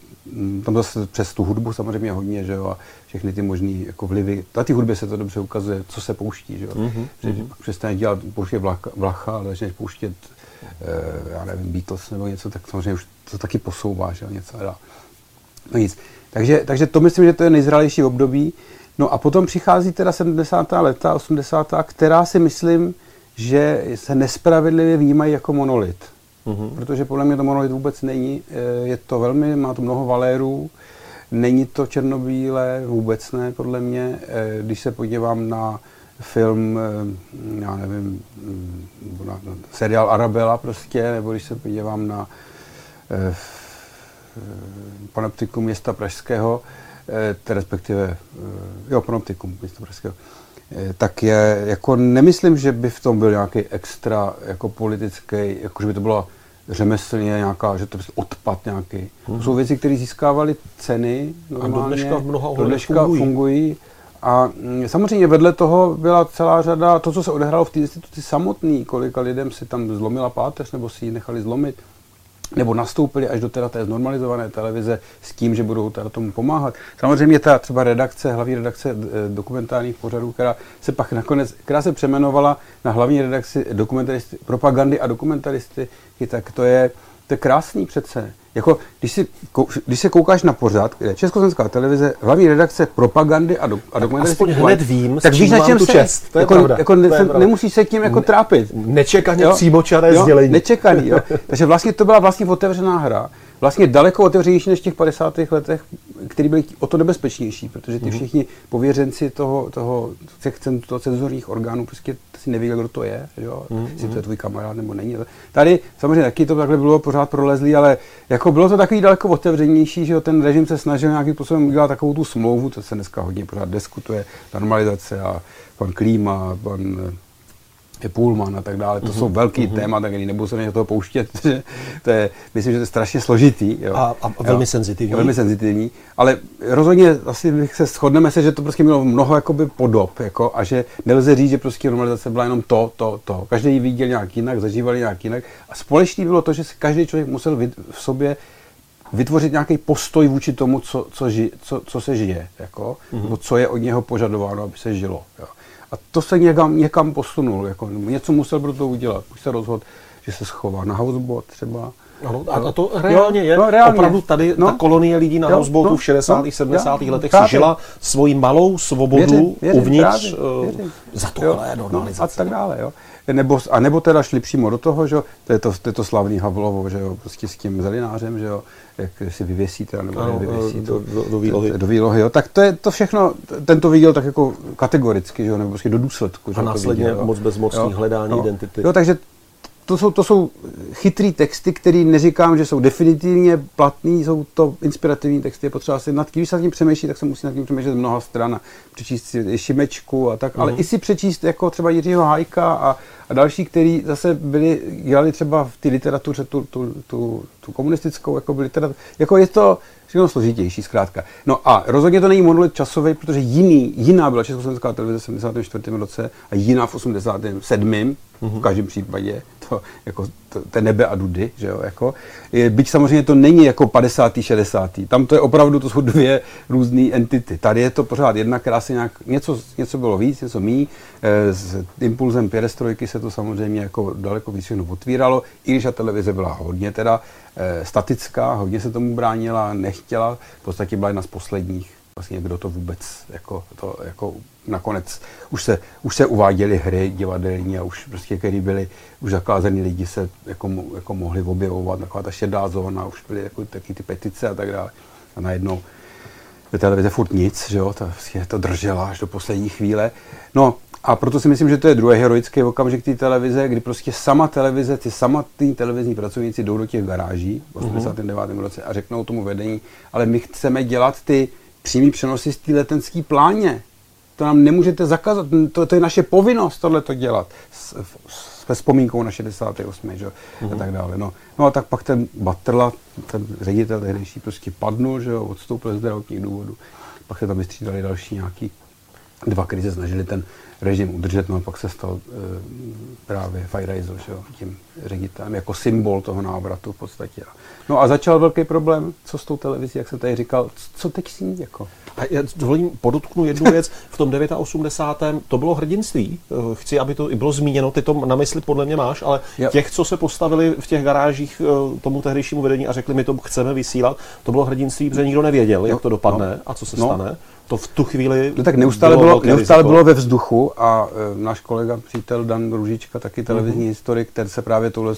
tam zase přes tu hudbu samozřejmě hodně, že jo, a všechny ty možné jako vlivy. Na té hudbě se to dobře ukazuje, co se pouští, že jo. Mm-hmm. Že přestane dělat, pouštět vlacha, vlacha ale začneš pouštět, e, já nevím, Beatles nebo něco, tak samozřejmě už to taky posouvá, že jo, něco dá. No nic. Takže, takže to myslím, že to je nejzralější období. No a potom přichází teda 70. leta, 80. která si myslím, že se nespravedlivě vnímají jako monolit mm-hmm. protože podle mě to monolit vůbec není. Eh, je to velmi, má to mnoho valérů, Není to černobílé, vůbec ne, podle mě. Eh, když se podívám na film, eh, já nevím, mm, na, seriál Arabella prostě, nebo když se podívám na panoptikum města Pražského, respektive, jo, panoptikum města Pražského, tak je, jako nemyslím, že by v tom byl nějaký extra jako politický, jako že by to bylo řemeslně nějaká, že to je odpad nějaký. Hmm. To jsou věci, které získávaly ceny normálně. A do dneška v mnoha do dneška fungují. fungují. A mm, samozřejmě vedle toho byla celá řada, to, co se odehrálo v té instituci samotný, kolika lidem si tam zlomila páteř nebo si ji nechali zlomit, nebo nastoupili až do teda té znormalizované televize s tím, že budou teda tomu pomáhat. Samozřejmě ta třeba redakce, hlavní redakce eh, dokumentárních pořadů, která se pak nakonec, která se přemenovala na hlavní redakci dokumentaristy, propagandy a dokumentaristiky, tak to je, to je krásný přece. Jako, když, si, když se koukáš na pořad, kde Československá televize, hlavní redakce propagandy a, do, a dokumentaristika, aspoň hned vím, tak víš, na čem tu se, čest. To je jako, pravda. Jako, to je pravda. nemusíš se tím jako trápit. Nečekaně přímočaré sdělení. Nečekaný, jo. Takže vlastně to byla vlastně otevřená hra vlastně daleko otevřenější než v těch 50. letech, které byly o to nebezpečnější, protože ty mhm. všichni pověřenci toho, toho, těch toho cenzorních orgánů prostě si nevěděli, kdo to je, jo? Mm, jestli to je tvůj kamarád nebo není. Tady samozřejmě taky to takhle bylo pořád prolezlý, ale jako bylo to takový daleko otevřenější, že jo? ten režim se snažil nějakým způsobem udělat takovou tu smlouvu, to se dneska hodně pořád diskutuje, normalizace a pan Klíma, pan je Pullman a tak dále. To mm-hmm. jsou velký mm-hmm. témata, který nebudu se do toho pouštět. to je, myslím, že to je strašně složitý. Jo. A, a velmi jo. senzitivní. Velmi senzitivní. Ale rozhodně asi bych se shodneme se, že to prostě mělo mnoho jakoby podob. Jako, a že nelze říct, že prostě normalizace byla jenom to, to, to. Každý ji viděl nějak jinak, zažíval nějak jinak. A společný bylo to, že si každý člověk musel v sobě vytvořit nějaký postoj vůči tomu, co, co, ži, co, co se žije, jako, mm-hmm. nebo co je od něho požadováno, aby se žilo. Jo. A to se někam, někam posunul, jako, něco musel pro to udělat. Už se rozhodl, že se schová na houseboat třeba. Ano, a to reálně je. No, reálně. Opravdu tady no. ta kolonie lidí na houseboatu no, v 60. No, 70. No, letech právě. si žila svoji malou svobodu věřím, věřím, uvnitř právě, eh, věřím. za tohle normalizace. No, a tak dále, jo. Nebo, a nebo teda šli přímo do toho, že jo, to je to, to, je to slavný Havlovo, že jo, prostě s tím zelinářem, že jo, jak si vyvěsíte, nebo ano, vyvěsíte. Do, do, do, výlohy. Do výlohy, jo. Tak to je to všechno, tento viděl tak jako kategoricky, že jo, nebo prostě do důsledku. Že a následně viděl, moc bezmocný hledání jo. identity. Jo, takže to jsou, to jsou chytrý texty, které neříkám, že jsou definitivně platný, jsou to inspirativní texty, je potřeba si nad, když se nad tím přemýšlí, tak se musí nad tím přemýšlet mnoha stran, přečíst si Šimečku a tak, mm. ale mhm. i si přečíst jako třeba Jiřího Hajka a, a další, kteří zase byli, dělali třeba v té literatuře tu, tu, tu, tu komunistickou jako literaturu. Jako je to všechno složitější, zkrátka. No a rozhodně to není monolit časový, protože jiný, jiná byla Československá televize v 74. roce a jiná v 87. V každém případě to, jako, to, to nebe a dudy, že jo, jako. Je, byť samozřejmě to není jako 50. 60. Tam to je opravdu, to jsou dvě různé entity. Tady je to pořád jedna, která se nějak, něco, něco bylo víc, něco mí. E, s impulzem pěrestrojky se to samozřejmě jako daleko víc všechno otvíralo, i když ta televize byla hodně teda e, statická, hodně se tomu bránila, nechtěla, v podstatě byla jedna z posledních vlastně kdo to vůbec jako, to, jako nakonec už se, už se uváděly hry divadelní a už prostě, který byly už zakázaný lidi se jako, jako mohli objevovat, taková ta šedá zóna, už byly jako taky ty petice a tak dále. A najednou ve televize furt nic, že jo, to, vlastně to držela až do poslední chvíle. No a proto si myslím, že to je druhý heroický okamžik té televize, kdy prostě sama televize, ty samotní televizní pracovníci jdou do těch garáží v 89. Mm-hmm. roce a řeknou tomu vedení, ale my chceme dělat ty přímý přenosy z té letenské pláně. To nám nemůžete zakázat, to, to je naše povinnost tohle to dělat. S, s, vzpomínkou na 68. Že? Mm-hmm. a tak dále. No. no a tak pak ten Batrla, ten ředitel tehdejší, prostě padnul, že jo, odstoupil z zdravotních důvodů. Pak se tam vystřídali další nějaký dva, se snažili ten režim udržet, no a pak se stal e, právě jo, tím ředitelem, jako symbol toho návratu v podstatě. No a začal velký problém, co s tou televizí, jak jsem tady říkal, co teď s ní, jako? A já dovolím, podotknu jednu věc. V tom 89. to bylo hrdinství. Eh, chci, aby to i bylo zmíněno. Ty to na mysli podle mě máš, ale jo. těch, co se postavili v těch garážích eh, tomu tehdejšímu vedení a řekli, my to chceme vysílat, to bylo hrdinství, protože nikdo nevěděl, jak to dopadne no. a co se no. stane to v tu chvíli no tak neustále bylo, bylo, neustále bylo ve vzduchu a e, náš kolega, přítel Dan Růžička, taky televizní mm-hmm. historik, ten se právě touhle,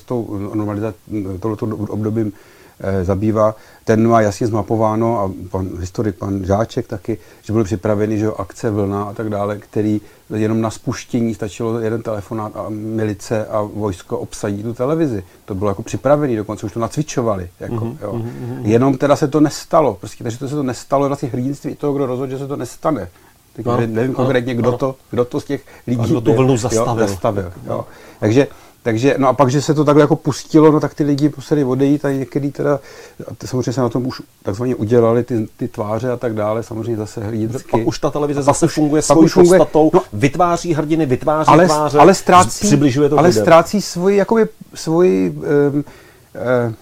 touhletou obdobím eh, zabývá, ten má jasně zmapováno a pan historik, pan Žáček taky, že byl připravený, že jo, akce vlna a tak dále, který jenom na spuštění stačilo jeden telefonát a milice a vojsko obsadí tu televizi. To bylo jako připravený, dokonce už to nacvičovali. Jako, mm-hmm, jo. Mm-hmm. Jenom teda se to nestalo, prostě, takže to se to nestalo, vlastně hrdinství toho, kdo rozhodl, že se to nestane. Tak no, nevím konkrétně, kdo, to, kdo to z těch lidí... A kdo tu vlnu zastavil. Jo, zastavil jo. Takže takže, no a pak, že se to takhle jako pustilo, no tak ty lidi museli odejít a někdy teda, a samozřejmě se na tom už takzvaně udělali ty, ty tváře a tak dále, samozřejmě zase hrdinsky. Pak už ta televize zase už, funguje svou funguje, podstatou, no, vytváří hrdiny, vytváří ale, tváře, ale ztrácí, přibližuje to Ale lidem. ztrácí svoji, jakoby, svoji, um, uh,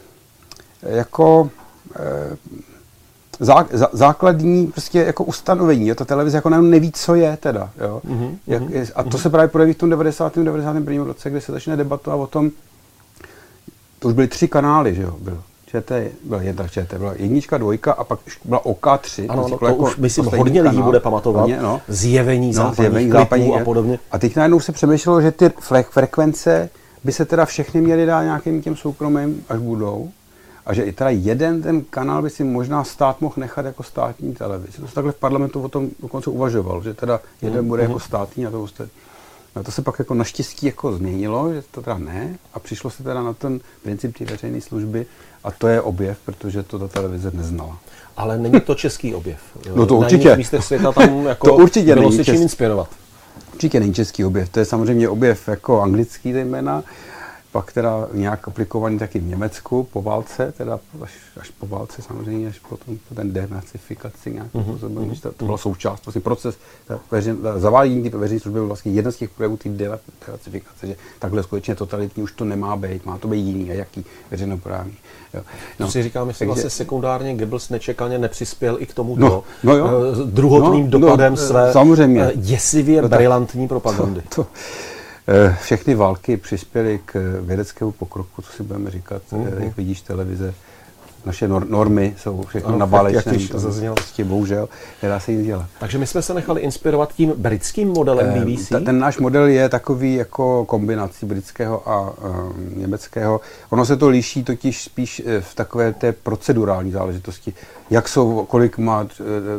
jako, uh, zá, zá, základní prostě jako ustanovení. Jo? Ta televize jako neví, co je teda. Jo? Mm-hmm. Jak, je, a to mm-hmm. se právě projeví v tom 90. 91. roce, kde se začne debatovat o tom, to už byly tři kanály, že jo, byl. ČT, byla jedna ČT, byla jednička, dvojka a pak byla OK3. Ano, no, to jako už myslím hodně lidí bude pamatovat. Hodně, no. Zjevení no, západních zjevení západních a podobně. A teď najednou se přemýšlelo, že ty frekvence by se teda všechny měly dát nějakým těm soukromým, až budou. A že i teda jeden ten kanál by si možná stát mohl nechat jako státní televizi. To se takhle v parlamentu o tom dokonce uvažoval, že teda jeden mm. bude mm. jako státní a to ostatní. No to se pak jako naštěstí jako změnilo, že to teda ne a přišlo se teda na ten princip té veřejné služby a to je objev, protože to ta televize neznala. Ale není to český objev. No to určitě. Na místech světa tam jako to určitě bylo si čím inspirovat. Určitě není český objev, to je samozřejmě objev jako anglický zejména, pak teda nějak aplikovaný taky v Německu po válce, teda až, až po válce samozřejmě, až potom po ten denacifikaci nějakým mm-hmm. způsobem, to, to byla součást, vlastně proces veřejn, zavádění té veřejné služby byl vlastně jeden z těch projevů té denacifikace, že takhle skutečně totalitní už to nemá být, má to být jiný a jaký veřejnoprávní. Jo. No, to si říkám, jestli takže, vlastně sekundárně Goebbels nečekaně nepřispěl i k tomu no, no jo. Uh, druhotným no, dopadem no, své samozřejmě. Uh, děsivě no, brilantní propagandy. To, to, Eh, všechny války přispěly k vědeckému pokroku, co si budeme říkat, mm-hmm. jak vidíš televize. Naše normy jsou všechno no, na bálečném prostě bohužel, nedá se nic dělat. Takže my jsme se nechali inspirovat tím britským modelem eh, BBC? Ten náš model je takový jako kombinací britského a uh, německého. Ono se to liší totiž spíš v takové té procedurální záležitosti. Jak jsou, kolik má,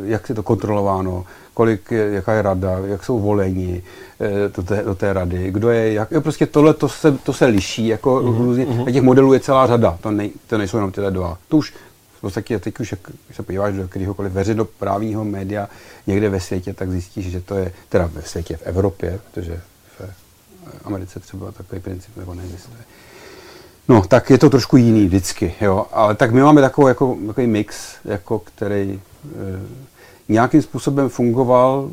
jak je to kontrolováno, kolik, jaká je rada, jak jsou voleni eh, do té, do té rady, kdo je, jak, jo, prostě tohle to se, to se liší, jako mm-hmm. různě, a těch modelů je celá řada, to, nej, to nejsou jenom tyhle dva. To už v podstatě teď už, když se podíváš do kteréhokoliv veřejnoprávního média někde ve světě, tak zjistíš, že to je, teda ve světě, v Evropě, protože v Americe třeba takový princip nebo neexistuje. No, tak je to trošku jiný vždycky, jo, ale tak my máme takový, jako, takový mix, jako který e, nějakým způsobem fungoval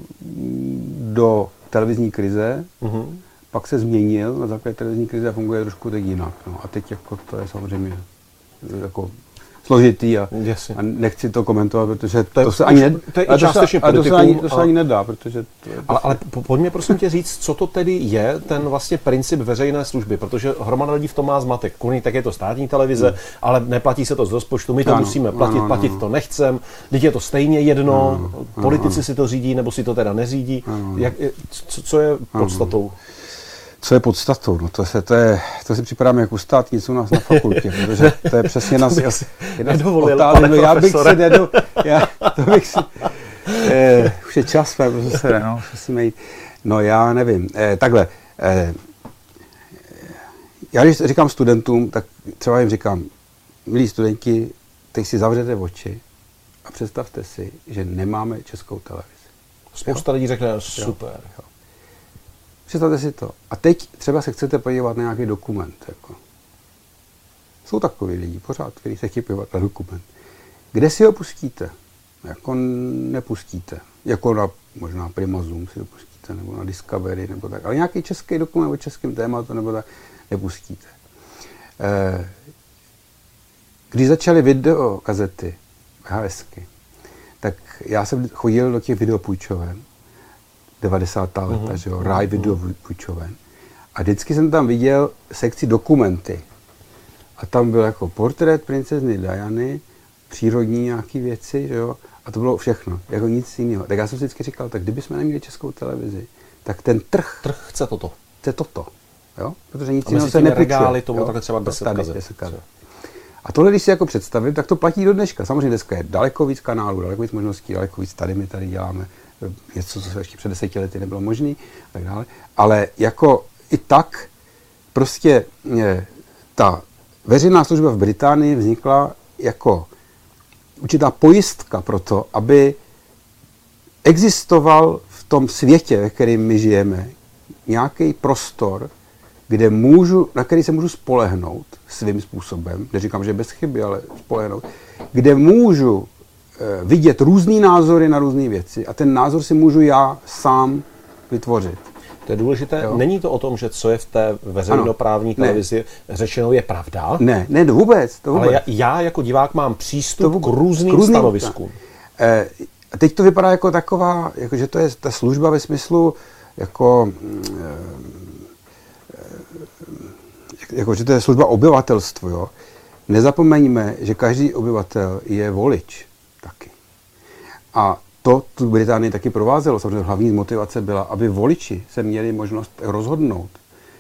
do televizní krize, uh-huh. pak se změnil na základě televizní krize a funguje trošku tak jinak. No. A teď jako to je samozřejmě jako složitý a, a nechci to komentovat, protože to, je, to se ani, ne, to je to, se, to, se ani, to se ani nedá, protože... To, to ale, ale pojďme prosím tě říct, co to tedy je, ten vlastně princip veřejné služby, protože hromada lidí v tom má zmatek. Kurní, tak je to státní televize, hmm. ale neplatí se to z rozpočtu, my to ano, musíme platit, ano, platit ano. to nechcem, teď je to stejně jedno, ano, politici ano, si to řídí, nebo si to teda neřídí. Ano, Jak, co, co je podstatou? Ano co je podstatou? No to, se, to, je, to si připadáme jako státnic u nás na fakultě, protože to je přesně nás jedna nedovolil, otázek, no, já bych si nedo, já, to bych si, eh, už je čas, profesore, no, musíme jít. No já nevím, eh, takhle, eh, já když říkám studentům, tak třeba jim říkám, milí studenti, teď si zavřete oči a představte si, že nemáme českou televizi. Spousta lidí řekne, super. Jo. Jo. Představte si to. A teď třeba se chcete podívat na nějaký dokument. Jako. Jsou takový lidi pořád, kteří se chtějí podívat na dokument. Kde si ho pustíte? Jako nepustíte. Jako na možná Zoom si ho pustíte, nebo na Discovery, nebo tak. Ale nějaký český dokument o českém tématu, nebo tak, nepustíte. Eh, když začaly videokazety, VHSky, tak já jsem chodil do těch videopůjčoven 90. leta, uh-huh. že jo, ráj video půjčoven. A vždycky jsem tam viděl sekci dokumenty. A tam byl jako portrét princezny Diany, přírodní nějaké věci, že jo, a to bylo všechno, jako nic jiného. Tak já jsem si vždycky říkal, tak kdybychom neměli českou televizi, tak ten trh... Trh chce toto. Chce toto, jo, protože nic jiného se nepůjčuje. regály tomu takhle třeba 10 tady, 10 A tohle, když si jako představím, tak to platí do dneška. Samozřejmě dneska je daleko víc kanálů, daleko víc možností, daleko víc tady my tady děláme něco, co ještě před deseti lety nebylo možné a tak dále. Ale jako i tak prostě je, ta veřejná služba v Británii vznikla jako určitá pojistka pro to, aby existoval v tom světě, ve kterém my žijeme, nějaký prostor, kde můžu, na který se můžu spolehnout svým způsobem, neříkám, že bez chyby, ale spolehnout, kde můžu vidět různý názory na různé věci a ten názor si můžu já sám vytvořit. To je důležité. Jo. Není to o tom, že co je v té veřejnoprávní ano, televizi ne. řečeno je pravda? Ne, ne, to vůbec. To vůbec. Ale já, já jako divák mám přístup vůbec, k různým, k různým stanoviskům. E, teď to vypadá jako taková, jako, že to je ta služba ve smyslu jako, e, jako, že to je služba obyvatelstvu. Jo? Nezapomeňme, že každý obyvatel je volič. A to tu Británii taky provázelo. Samozřejmě hlavní motivace byla, aby voliči se měli možnost rozhodnout.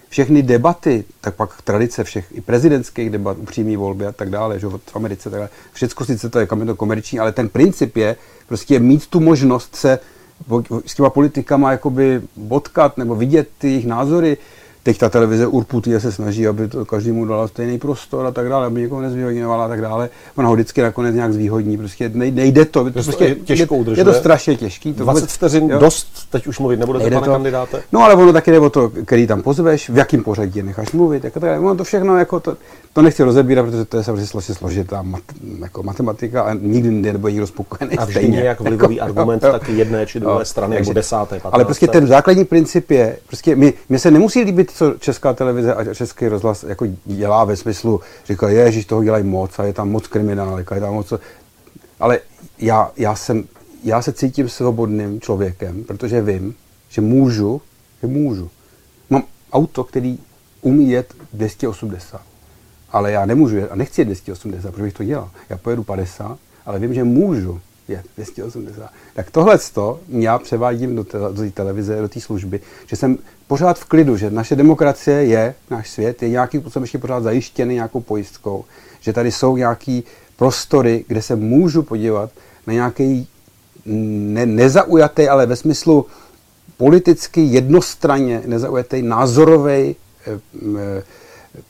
Všechny debaty, tak pak tradice všech i prezidentských debat, upřímní volby a tak dále, že v Americe, tak dále. Všechno sice to je, to komerční, ale ten princip je prostě mít tu možnost se s těma politikama jakoby potkat nebo vidět ty jejich názory, Teď ta televize Urputia se snaží, aby to každému dala stejný prostor a tak dále, aby někoho nezvýhodňovala a tak dále. Ona ho vždycky nakonec nějak zvýhodní, prostě nejde to. to prostě je těžko je, je, to strašně těžký. To 20 vteřin jo. dost, teď už mluvit nebudete, pane to. kandidáte. No ale ono taky nebo to, který tam pozveš, v jakém pořadí necháš mluvit, jako tak, ono to všechno jako to, to nechci rozebírat, protože to je samozřejmě složitá, složitá mat, jako matematika a nikdy nebude nikdo spokojený. A vždy stejně. nějak vlivový jako, argument, jo, tak jedné či druhé jo, strany, jako desáté, patnácté. Ale prostě ten základní princip je, prostě mi, mě se nemusí líbit, co Česká televize a Český rozhlas jako dělá ve smyslu, říká, ježiš, toho dělají moc a je tam moc kriminálika, je tam moc... Ale já, já, jsem, já se cítím svobodným člověkem, protože vím, že můžu, že můžu. Mám auto, který umí jet 280 ale já nemůžu jet a nechci jet 280, protože bych to dělal. Já pojedu 50, ale vím, že můžu jet 280. Tak tohle já převádím do, te, do té televize, do té služby, že jsem pořád v klidu, že naše demokracie je, náš svět je nějaký způsobem ještě pořád zajištěný nějakou pojistkou, že tady jsou nějaký prostory, kde se můžu podívat na nějaký ne, nezaujatý, ale ve smyslu politicky jednostranně nezaujatý názorový e, e,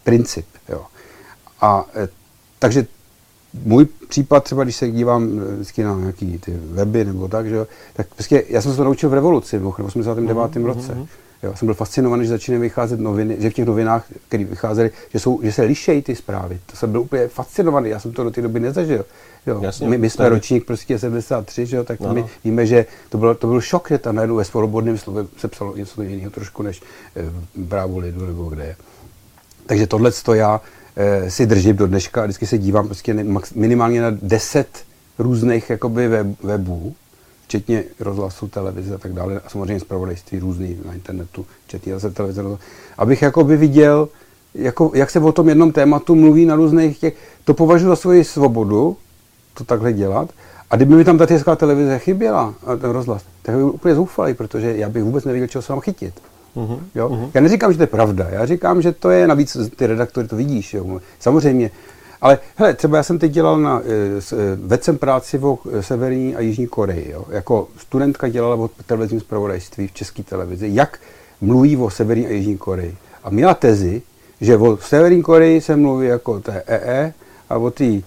princip. Jo. A e, takže můj případ třeba, když se dívám e, vždycky na nějaký ty weby nebo tak, že tak prostě já jsem se to naučil v revoluci, v 89. Mm-hmm. roce. Mm-hmm. Jo, jsem byl fascinovaný, že začínají vycházet noviny, že v těch novinách, které vycházely, že, jsou, že se lišejí ty zprávy. To jsem byl úplně fascinovaný, já jsem to do té doby nezažil. Jo. Jasně, my, my jsme tady. ročník prostě 73, že jo, tak no, my víme, že to byl, to byl šok, že tam najednou ve svobodném slově se psalo něco jiného trošku než v právu lidu nebo kde je. Takže tohle to já si držím do dneška a vždycky se dívám prostě minimálně na deset různých jakoby web, webů, včetně rozhlasu, televize a tak dále, a samozřejmě zpravodajství různý na internetu, včetně zase televize, abych jakoby viděl, jako, jak se o tom jednom tématu mluví na různých těch, to považuji za svoji svobodu, to takhle dělat, a kdyby mi tam ta česká televize chyběla, ten rozhlas, tak bych byl úplně zoufalý, protože já bych vůbec nevěděl, čeho se mám chytit. Uh-huh. Jo? Uh-huh. Já neříkám, že to je pravda, já říkám, že to je, navíc ty redaktory to vidíš, jo? samozřejmě. Ale hele, třeba já jsem teď dělal na, eh, vedl jsem práci o Severní a Jižní Koreji. Jo? Jako studentka dělala o televizním zpravodajství v české televizi, jak mluví o Severní a Jižní Koreji. A měla tezi, že o Severní Koreji se mluví jako té EE a o té e,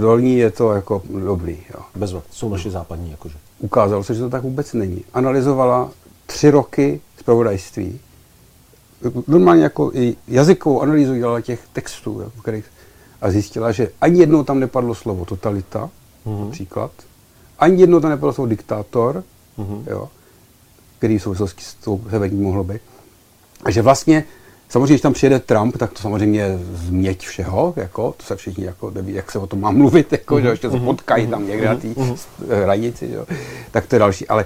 dolní je to jako dobrý. Jo. Bezva, jsou naši západní jakože. Ukázalo se, že to tak vůbec není. Analyzovala tři roky zpravodajství. Normálně jako i jazykovou analýzu dělala těch textů, v kterých, a zjistila, že ani jednou tam nepadlo slovo totalita, mm-hmm. například, ani jednou tam nepadlo slovo diktátor, mm-hmm. jo, který v souvislosti s tou severní mohlo být. A že vlastně, samozřejmě, když tam přijede Trump, tak to samozřejmě změť všeho, jako, to se všichni jako neví, jak se o tom má mluvit, jako, že ještě se mhm. potkají tam někde na té mm-hmm. hranici, jo. tak to je další. Ale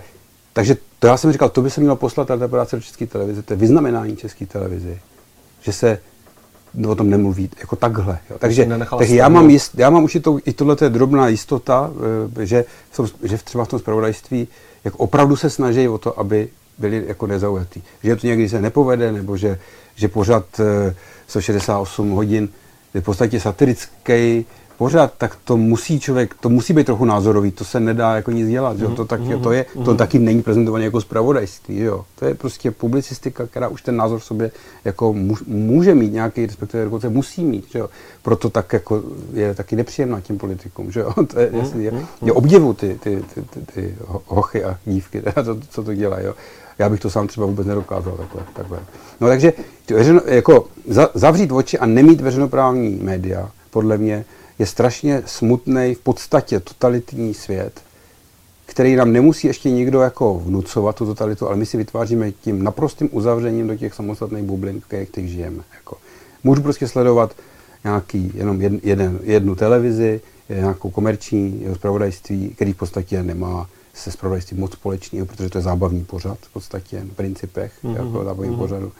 takže to já jsem říkal, to by se mělo poslat ta práce do české televize, to je vyznamenání české televize, že se o tom nemluví jako takhle. Jo. Takže, takže já, mám jist, já mám určitou, i tohle je drobná jistota, eh, že, že třeba v tom zpravodajství jak opravdu se snaží o to, aby byli jako nezaujatý. Že to někdy se nepovede, nebo že, že pořád 168 eh, hodin je v podstatě satirický pořád, tak to musí člověk, to musí být trochu názorový, to se nedá jako nic dělat, že? To, tak, mm-hmm. to, je, to mm-hmm. taky není prezentované jako zpravodajství, jo? to je prostě publicistika, která už ten názor v sobě jako může mít nějaký, respektive dokonce musí mít, jo? proto tak jako je taky nepříjemná těm politikům, že jo? to je, mm-hmm. je, je obdivu ty, ty, ty, ty, ty hochy a dívky, teda to, co to dělají, jo? já bych to sám třeba vůbec nedokázal takhle. takhle. No takže veřejno, jako za, zavřít oči a nemít veřejnoprávní média, podle mě, je strašně smutný, v podstatě totalitní svět, který nám nemusí ještě nikdo jako vnucovat tu totalitu, ale my si vytváříme tím naprostým uzavřením do těch samostatných bublin, v kterých žijeme. Jako. Můžu prostě sledovat nějaký, jenom jed, jeden, jednu televizi, nějakou komerční jeho zpravodajství, který v podstatě nemá se zpravodajství moc společného, protože to je zábavní pořad v podstatě, v principech, mm-hmm. jako zábavní mm-hmm. pořadu.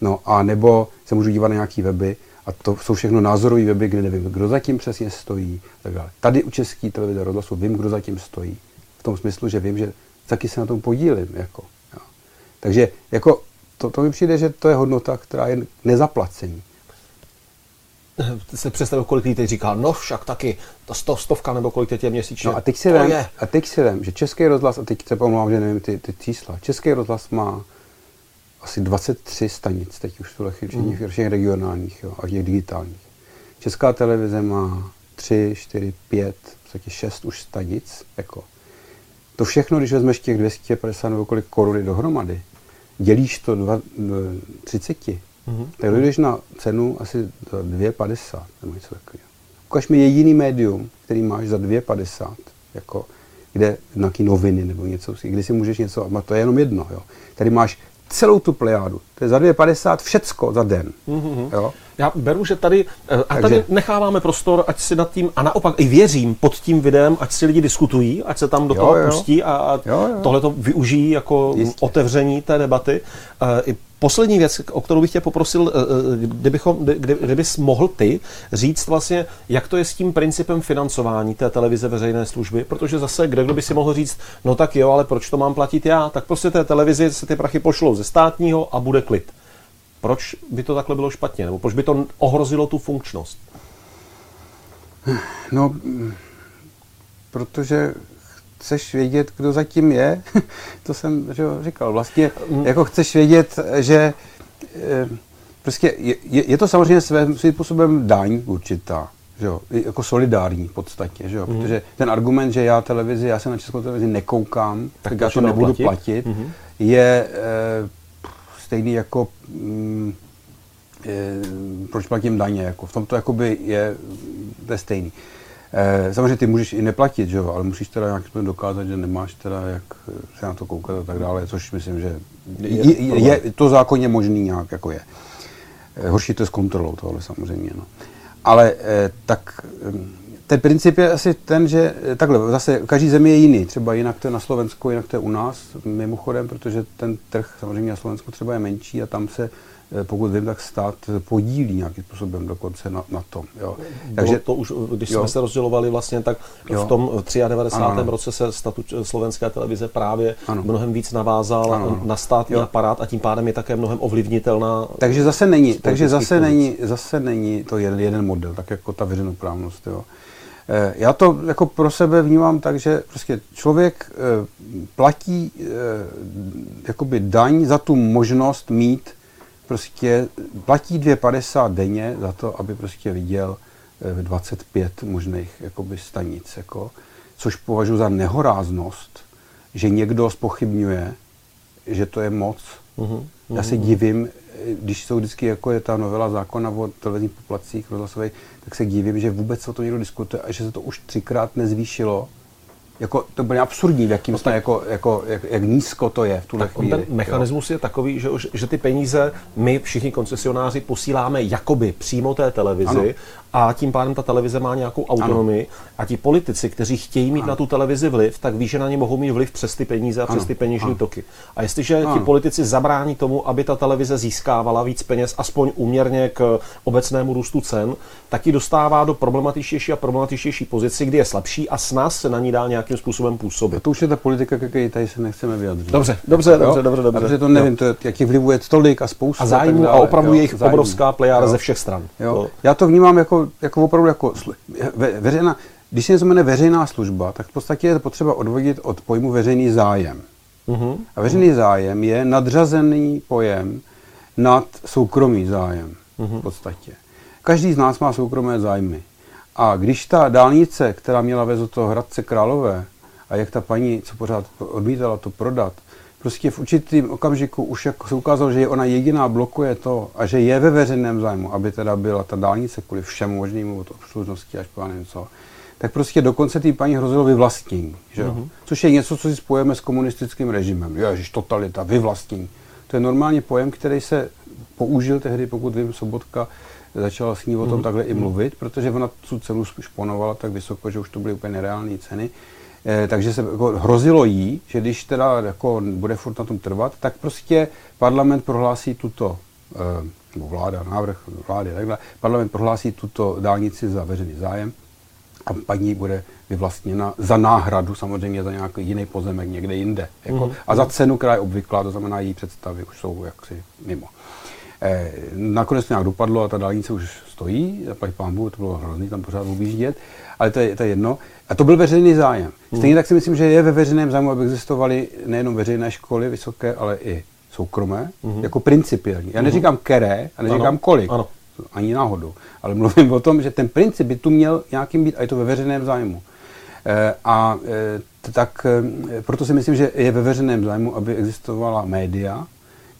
No a nebo se můžu dívat na nějaký weby, a to jsou všechno názorové weby, kde nevím, kdo zatím přesně stojí. Tak dále. Tady u České televize rozhlasu vím, kdo zatím stojí. V tom smyslu, že vím, že taky se na tom podílím. Jako, jo. Takže jako, to, to mi přijde, že to je hodnota, která je nezaplacení. Se představil, kolik lidí teď říká, no však taky, to sto, stovka nebo kolik teď je měsíčně. No a teď si vem, a teď si vem, že Český rozhlas, a teď se pomluvám, že nevím ty, ty čísla, Český rozhlas má asi 23 stanic, teď už tuhle chvíli, mm. všech regionálních jo, a těch digitálních. Česká televize má 3, 4, 5, v podstatě 6 už stanic. Jako. To všechno, když vezmeš těch 250 nebo kolik koruny dohromady, dělíš to dva, 30, mm-hmm. tak dojdeš na cenu asi za 2,50 nebo něco takového. Ukaž mi jediný médium, který máš za 2,50, jako, kde nějaký noviny nebo něco, kdy si můžeš něco, a to je jenom jedno. Jo. Tady máš celou tu plejádu. To je za 2,50 všecko za den. Mm-hmm. Jo? Já beru, že tady, eh, a Takže, tady necháváme prostor, ať si nad tím, a naopak i věřím pod tím videem, ať si lidi diskutují, ať se tam do jo, toho jo. pustí a, a tohle to využijí jako Jistě. otevření té debaty. Uh, I Poslední věc, o kterou bych tě poprosil, eh, eh, kdybychom, kdy, kdybys mohl ty říct vlastně, jak to je s tím principem financování té televize veřejné služby, protože zase kde kdo by si mohl říct, no tak jo, ale proč to mám platit já, tak prostě té televizi se ty prachy pošlou ze státního a bude klid. Proč by to takhle bylo špatně, nebo proč by to ohrozilo tu funkčnost? No, protože chceš vědět, kdo zatím je, to jsem že jo, říkal, vlastně mm. jako chceš vědět, že e, prostě je, je to samozřejmě svým, způsobem daň určitá, že jo, jako solidární v podstatě, že jo, mm. protože ten argument, že já televizi, já se na českou televizi nekoukám, tak, tak já to nebudu platit, platit mm. je e, stejný jako mm, e, proč platím daně, jako v tomto jakoby je, to je stejný. Eh, samozřejmě ty můžeš i neplatit, že jo, ale musíš teda nějak dokázat, že nemáš teda jak se na to koukat a tak dále, což myslím, že je, je, je to zákonně možný nějak jako je. Eh, horší to je s kontrolou tohle samozřejmě, no. Ale eh, tak ten princip je asi ten, že takhle, zase každý zemi je jiný. Třeba jinak to je na Slovensku, jinak to je u nás, mimochodem, protože ten trh samozřejmě na Slovensku třeba je menší a tam se Eh, pokud vím, tak stát podílí nějakým způsobem dokonce na, na tom. Jo. Takže to už, když jo. jsme se rozdělovali vlastně, tak jo. v tom 93. Ano. roce se statut slovenské televize právě ano. mnohem víc navázal ano. na státní jo. aparát a tím pádem je také mnohem ovlivnitelná. Takže zase není, takže zase není, zase není to jeden, jeden model, tak jako ta veřejnoprávnost. Jo. Eh, já to jako pro sebe vnímám tak, že prostě člověk eh, platí jakoby daň za tu možnost mít prostě platí 2,50 denně za to, aby prostě viděl 25 eh, možných jakoby, stanic, jako, což považuji za nehoráznost, že někdo spochybňuje, že to je moc. Uh-huh, Já se divím, eh, když jsou vždycky, jako je ta novela zákona o televizních poplacích rozhlasových, tak se divím, že vůbec o to někdo diskutuje a že se to už třikrát nezvýšilo jako, to bylo absurdní, v jakým no, jsme, jako, jako, jak, jak, nízko to je v tuhle tak chvíli. Ten mechanismus jo. je takový, že, že ty peníze my všichni koncesionáři posíláme jakoby přímo té televizi a tím pádem ta televize má nějakou autonomii ano. a ti politici, kteří chtějí mít ano. na tu televizi vliv, tak ví, že na ně mohou mít vliv přes ty peníze a ano. přes ty peněžní ano. toky. A jestliže ano. ti politici zabrání tomu, aby ta televize získávala víc peněz, aspoň úměrně k obecnému růstu cen, tak ji dostává do problematičtější a problematičtější pozici, kdy je slabší a s nás se na ní dá nějakým způsobem působit. A to už je ta politika, jaké tady se nechceme vyjadřit. Dobře, dobře, dobře, dobře, dobře. Protože to nevím, to, jak je vlivuje tolik a spousta. A zájmu a opravdu je jich obrovská plejáda ze všech stran. Jo. To... Já to vnímám jako, jako opravdu jako ve, veřejná, když se něco jmenuje veřejná služba, tak v podstatě je potřeba odvodit od pojmu veřejný zájem. Uh-huh. A veřejný zájem je nadřazený pojem nad soukromý zájem uh-huh. v podstatě. Každý z nás má soukromé zájmy. A když ta dálnice, která měla vést do toho Hradce Králové, a jak ta paní, co pořád odmítala to prodat, prostě v určitým okamžiku už jako se ukázalo, že je ona jediná blokuje to a že je ve veřejném zájmu, aby teda byla ta dálnice kvůli všemu možnému od obslužnosti až po nevím co, tak prostě dokonce té paní hrozilo vyvlastnění, že jo? Mm-hmm. což je něco, co si spojíme s komunistickým režimem. Ježiš, totalita, vyvlastnění. To je normálně pojem, který se použil tehdy, pokud vím, Sobotka začala s ní o tom mm-hmm. takhle i mluvit, protože ona tu cenu šponovala tak vysoko, že už to byly úplně nereálné ceny. Eh, takže se jako hrozilo jí, že když teda jako bude furt na tom trvat, tak prostě parlament prohlásí tuto, eh, nebo vláda, návrh vlády, takhle, parlament prohlásí tuto dálnici za veřejný zájem a paní bude vyvlastněna za náhradu, samozřejmě za nějaký jiný pozemek někde jinde. Jako, mm-hmm. A za cenu, která je obvyklá, to znamená její představy už jsou jaksi mimo. Eh, nakonec to nějak dopadlo a ta dálnice už stojí, zaplať pán to bylo hrozný tam pořád objíždět, ale to je, to je jedno. A to byl veřejný zájem. Hmm. Stejně tak si myslím, že je ve veřejném zájmu, aby existovaly nejenom veřejné školy vysoké, ale i soukromé, hmm. jako principiální. Já neříkám které, a neříkám ano. kolik, ano. ani náhodou, ale mluvím o tom, že ten princip by tu měl nějakým být a je to ve veřejném zájmu. E, a e, tak e, proto si myslím, že je ve veřejném zájmu, aby existovala média,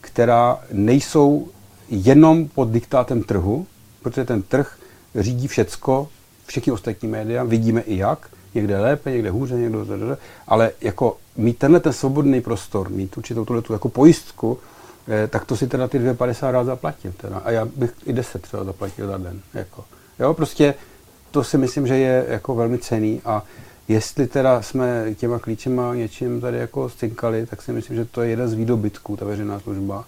která nejsou jenom pod diktátem trhu, protože ten trh řídí všecko, všechny ostatní média, vidíme i jak, někde lépe, někde hůře, někde, ale jako mít tenhle ten svobodný prostor, mít určitou tuhle jako pojistku, eh, tak to si teda ty 2,50 rád zaplatím. Teda. A já bych i 10 třeba zaplatil za den. Jako. Jo, prostě to si myslím, že je jako velmi cený a jestli teda jsme těma klíčema něčím tady jako stinkali, tak si myslím, že to je jeden z výdobytků, ta veřejná služba.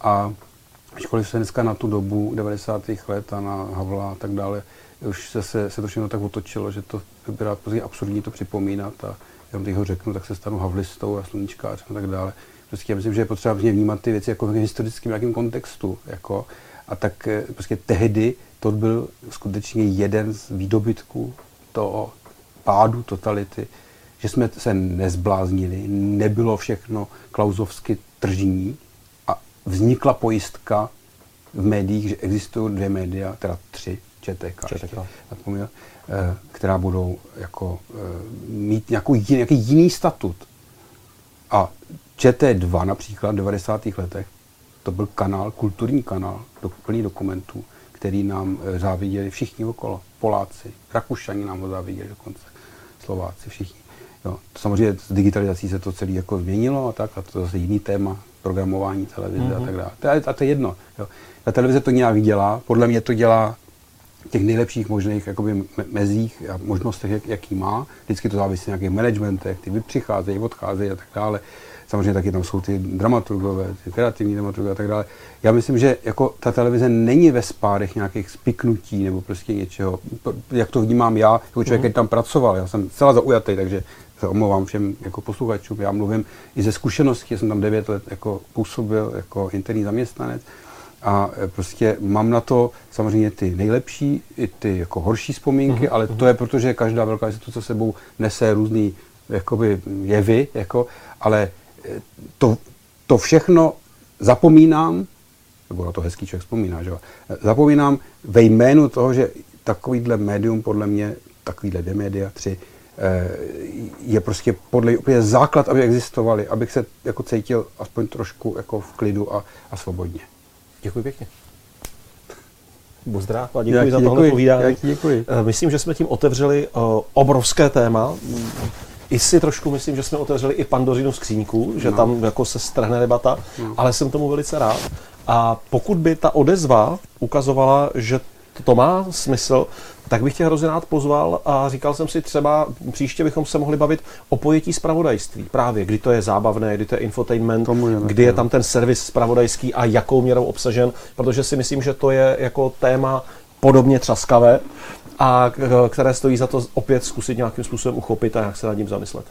A ačkoliv se dneska na tu dobu 90. let a na Havla a tak dále, už se, se, se to všechno tak otočilo, že to vypadá prostě absurdní to připomínat a já když ho řeknu, tak se stanu havlistou a sluníčkářem a tak dále. Prostě já myslím, že je potřeba vnímat ty věci jako v historickém nějakém kontextu. Jako, a tak eh, prostě tehdy to byl skutečně jeden z výdobytků toho pádu totality, že jsme se nezbláznili, nebylo všechno klauzovsky tržní, vznikla pojistka v médiích, že existují dvě média, teda tři, ČTK, ČTK. Ještě, eh, která budou jako, eh, mít nějakou, nějaký jiný statut. A ČT2 například v 90. letech, to byl kanál, kulturní kanál, do, plný dokumentů, který nám eh, záviděli všichni okolo. Poláci, Rakušani nám ho záviděli dokonce, Slováci, všichni. Jo. Samozřejmě s digitalizací se to celé jako změnilo a tak, a to je zase jiný téma, programování televize mm-hmm. a mhm. tak dále. To je, a to je jedno. Jo. Ta televize to nějak dělá, podle mě to dělá těch nejlepších možných jakoby, mezích a možnostech, jak, jaký má. Vždycky to závisí na nějakých managementech, ty přicházejí, odcházejí a tak dále. Samozřejmě taky tam jsou ty dramaturgové, ty kreativní dramaturgové a tak dále. Já myslím, že jako ta televize není ve spárech nějakých spiknutí nebo prostě něčeho, jak to vnímám já, jako člověk, mm-hmm. který tam pracoval. Já jsem celá zaujatý, takže se omlouvám všem jako posluchačům, já mluvím i ze zkušenosti, jsem tam 9 let jako působil jako interní zaměstnanec a e, prostě mám na to samozřejmě ty nejlepší i ty jako horší vzpomínky, uh-huh. ale to je proto, že každá velká instituce sebou nese různý jakoby jevy, jako, ale e, to, to všechno zapomínám, nebo na to hezký člověk vzpomíná, že zapomínám ve jménu toho, že takovýhle médium podle mě, takovýhle dvě média, tři, Eh, je prostě podle úplně základ, aby existovaly, abych se jako cítil aspoň trošku jako v klidu a, a svobodně. Děkuji pěkně. Bozdrav a děkuji já za tohle povídání. Děkuji. Eh, myslím, že jsme tím otevřeli uh, obrovské téma. I si trošku myslím, že jsme otevřeli i pandořinu skříňku, že no. tam jako se strhne debata, no. ale jsem tomu velice rád. A pokud by ta odezva ukazovala, že to má smysl, tak bych tě hrozně rád pozval a říkal jsem si třeba, příště bychom se mohli bavit o pojetí zpravodajství. Právě, kdy to je zábavné, kdy to je infotainment, je kdy je tam ten servis zpravodajský a jakou měrou obsažen, protože si myslím, že to je jako téma podobně třaskavé a které stojí za to opět zkusit nějakým způsobem uchopit a jak se nad ním zamyslet.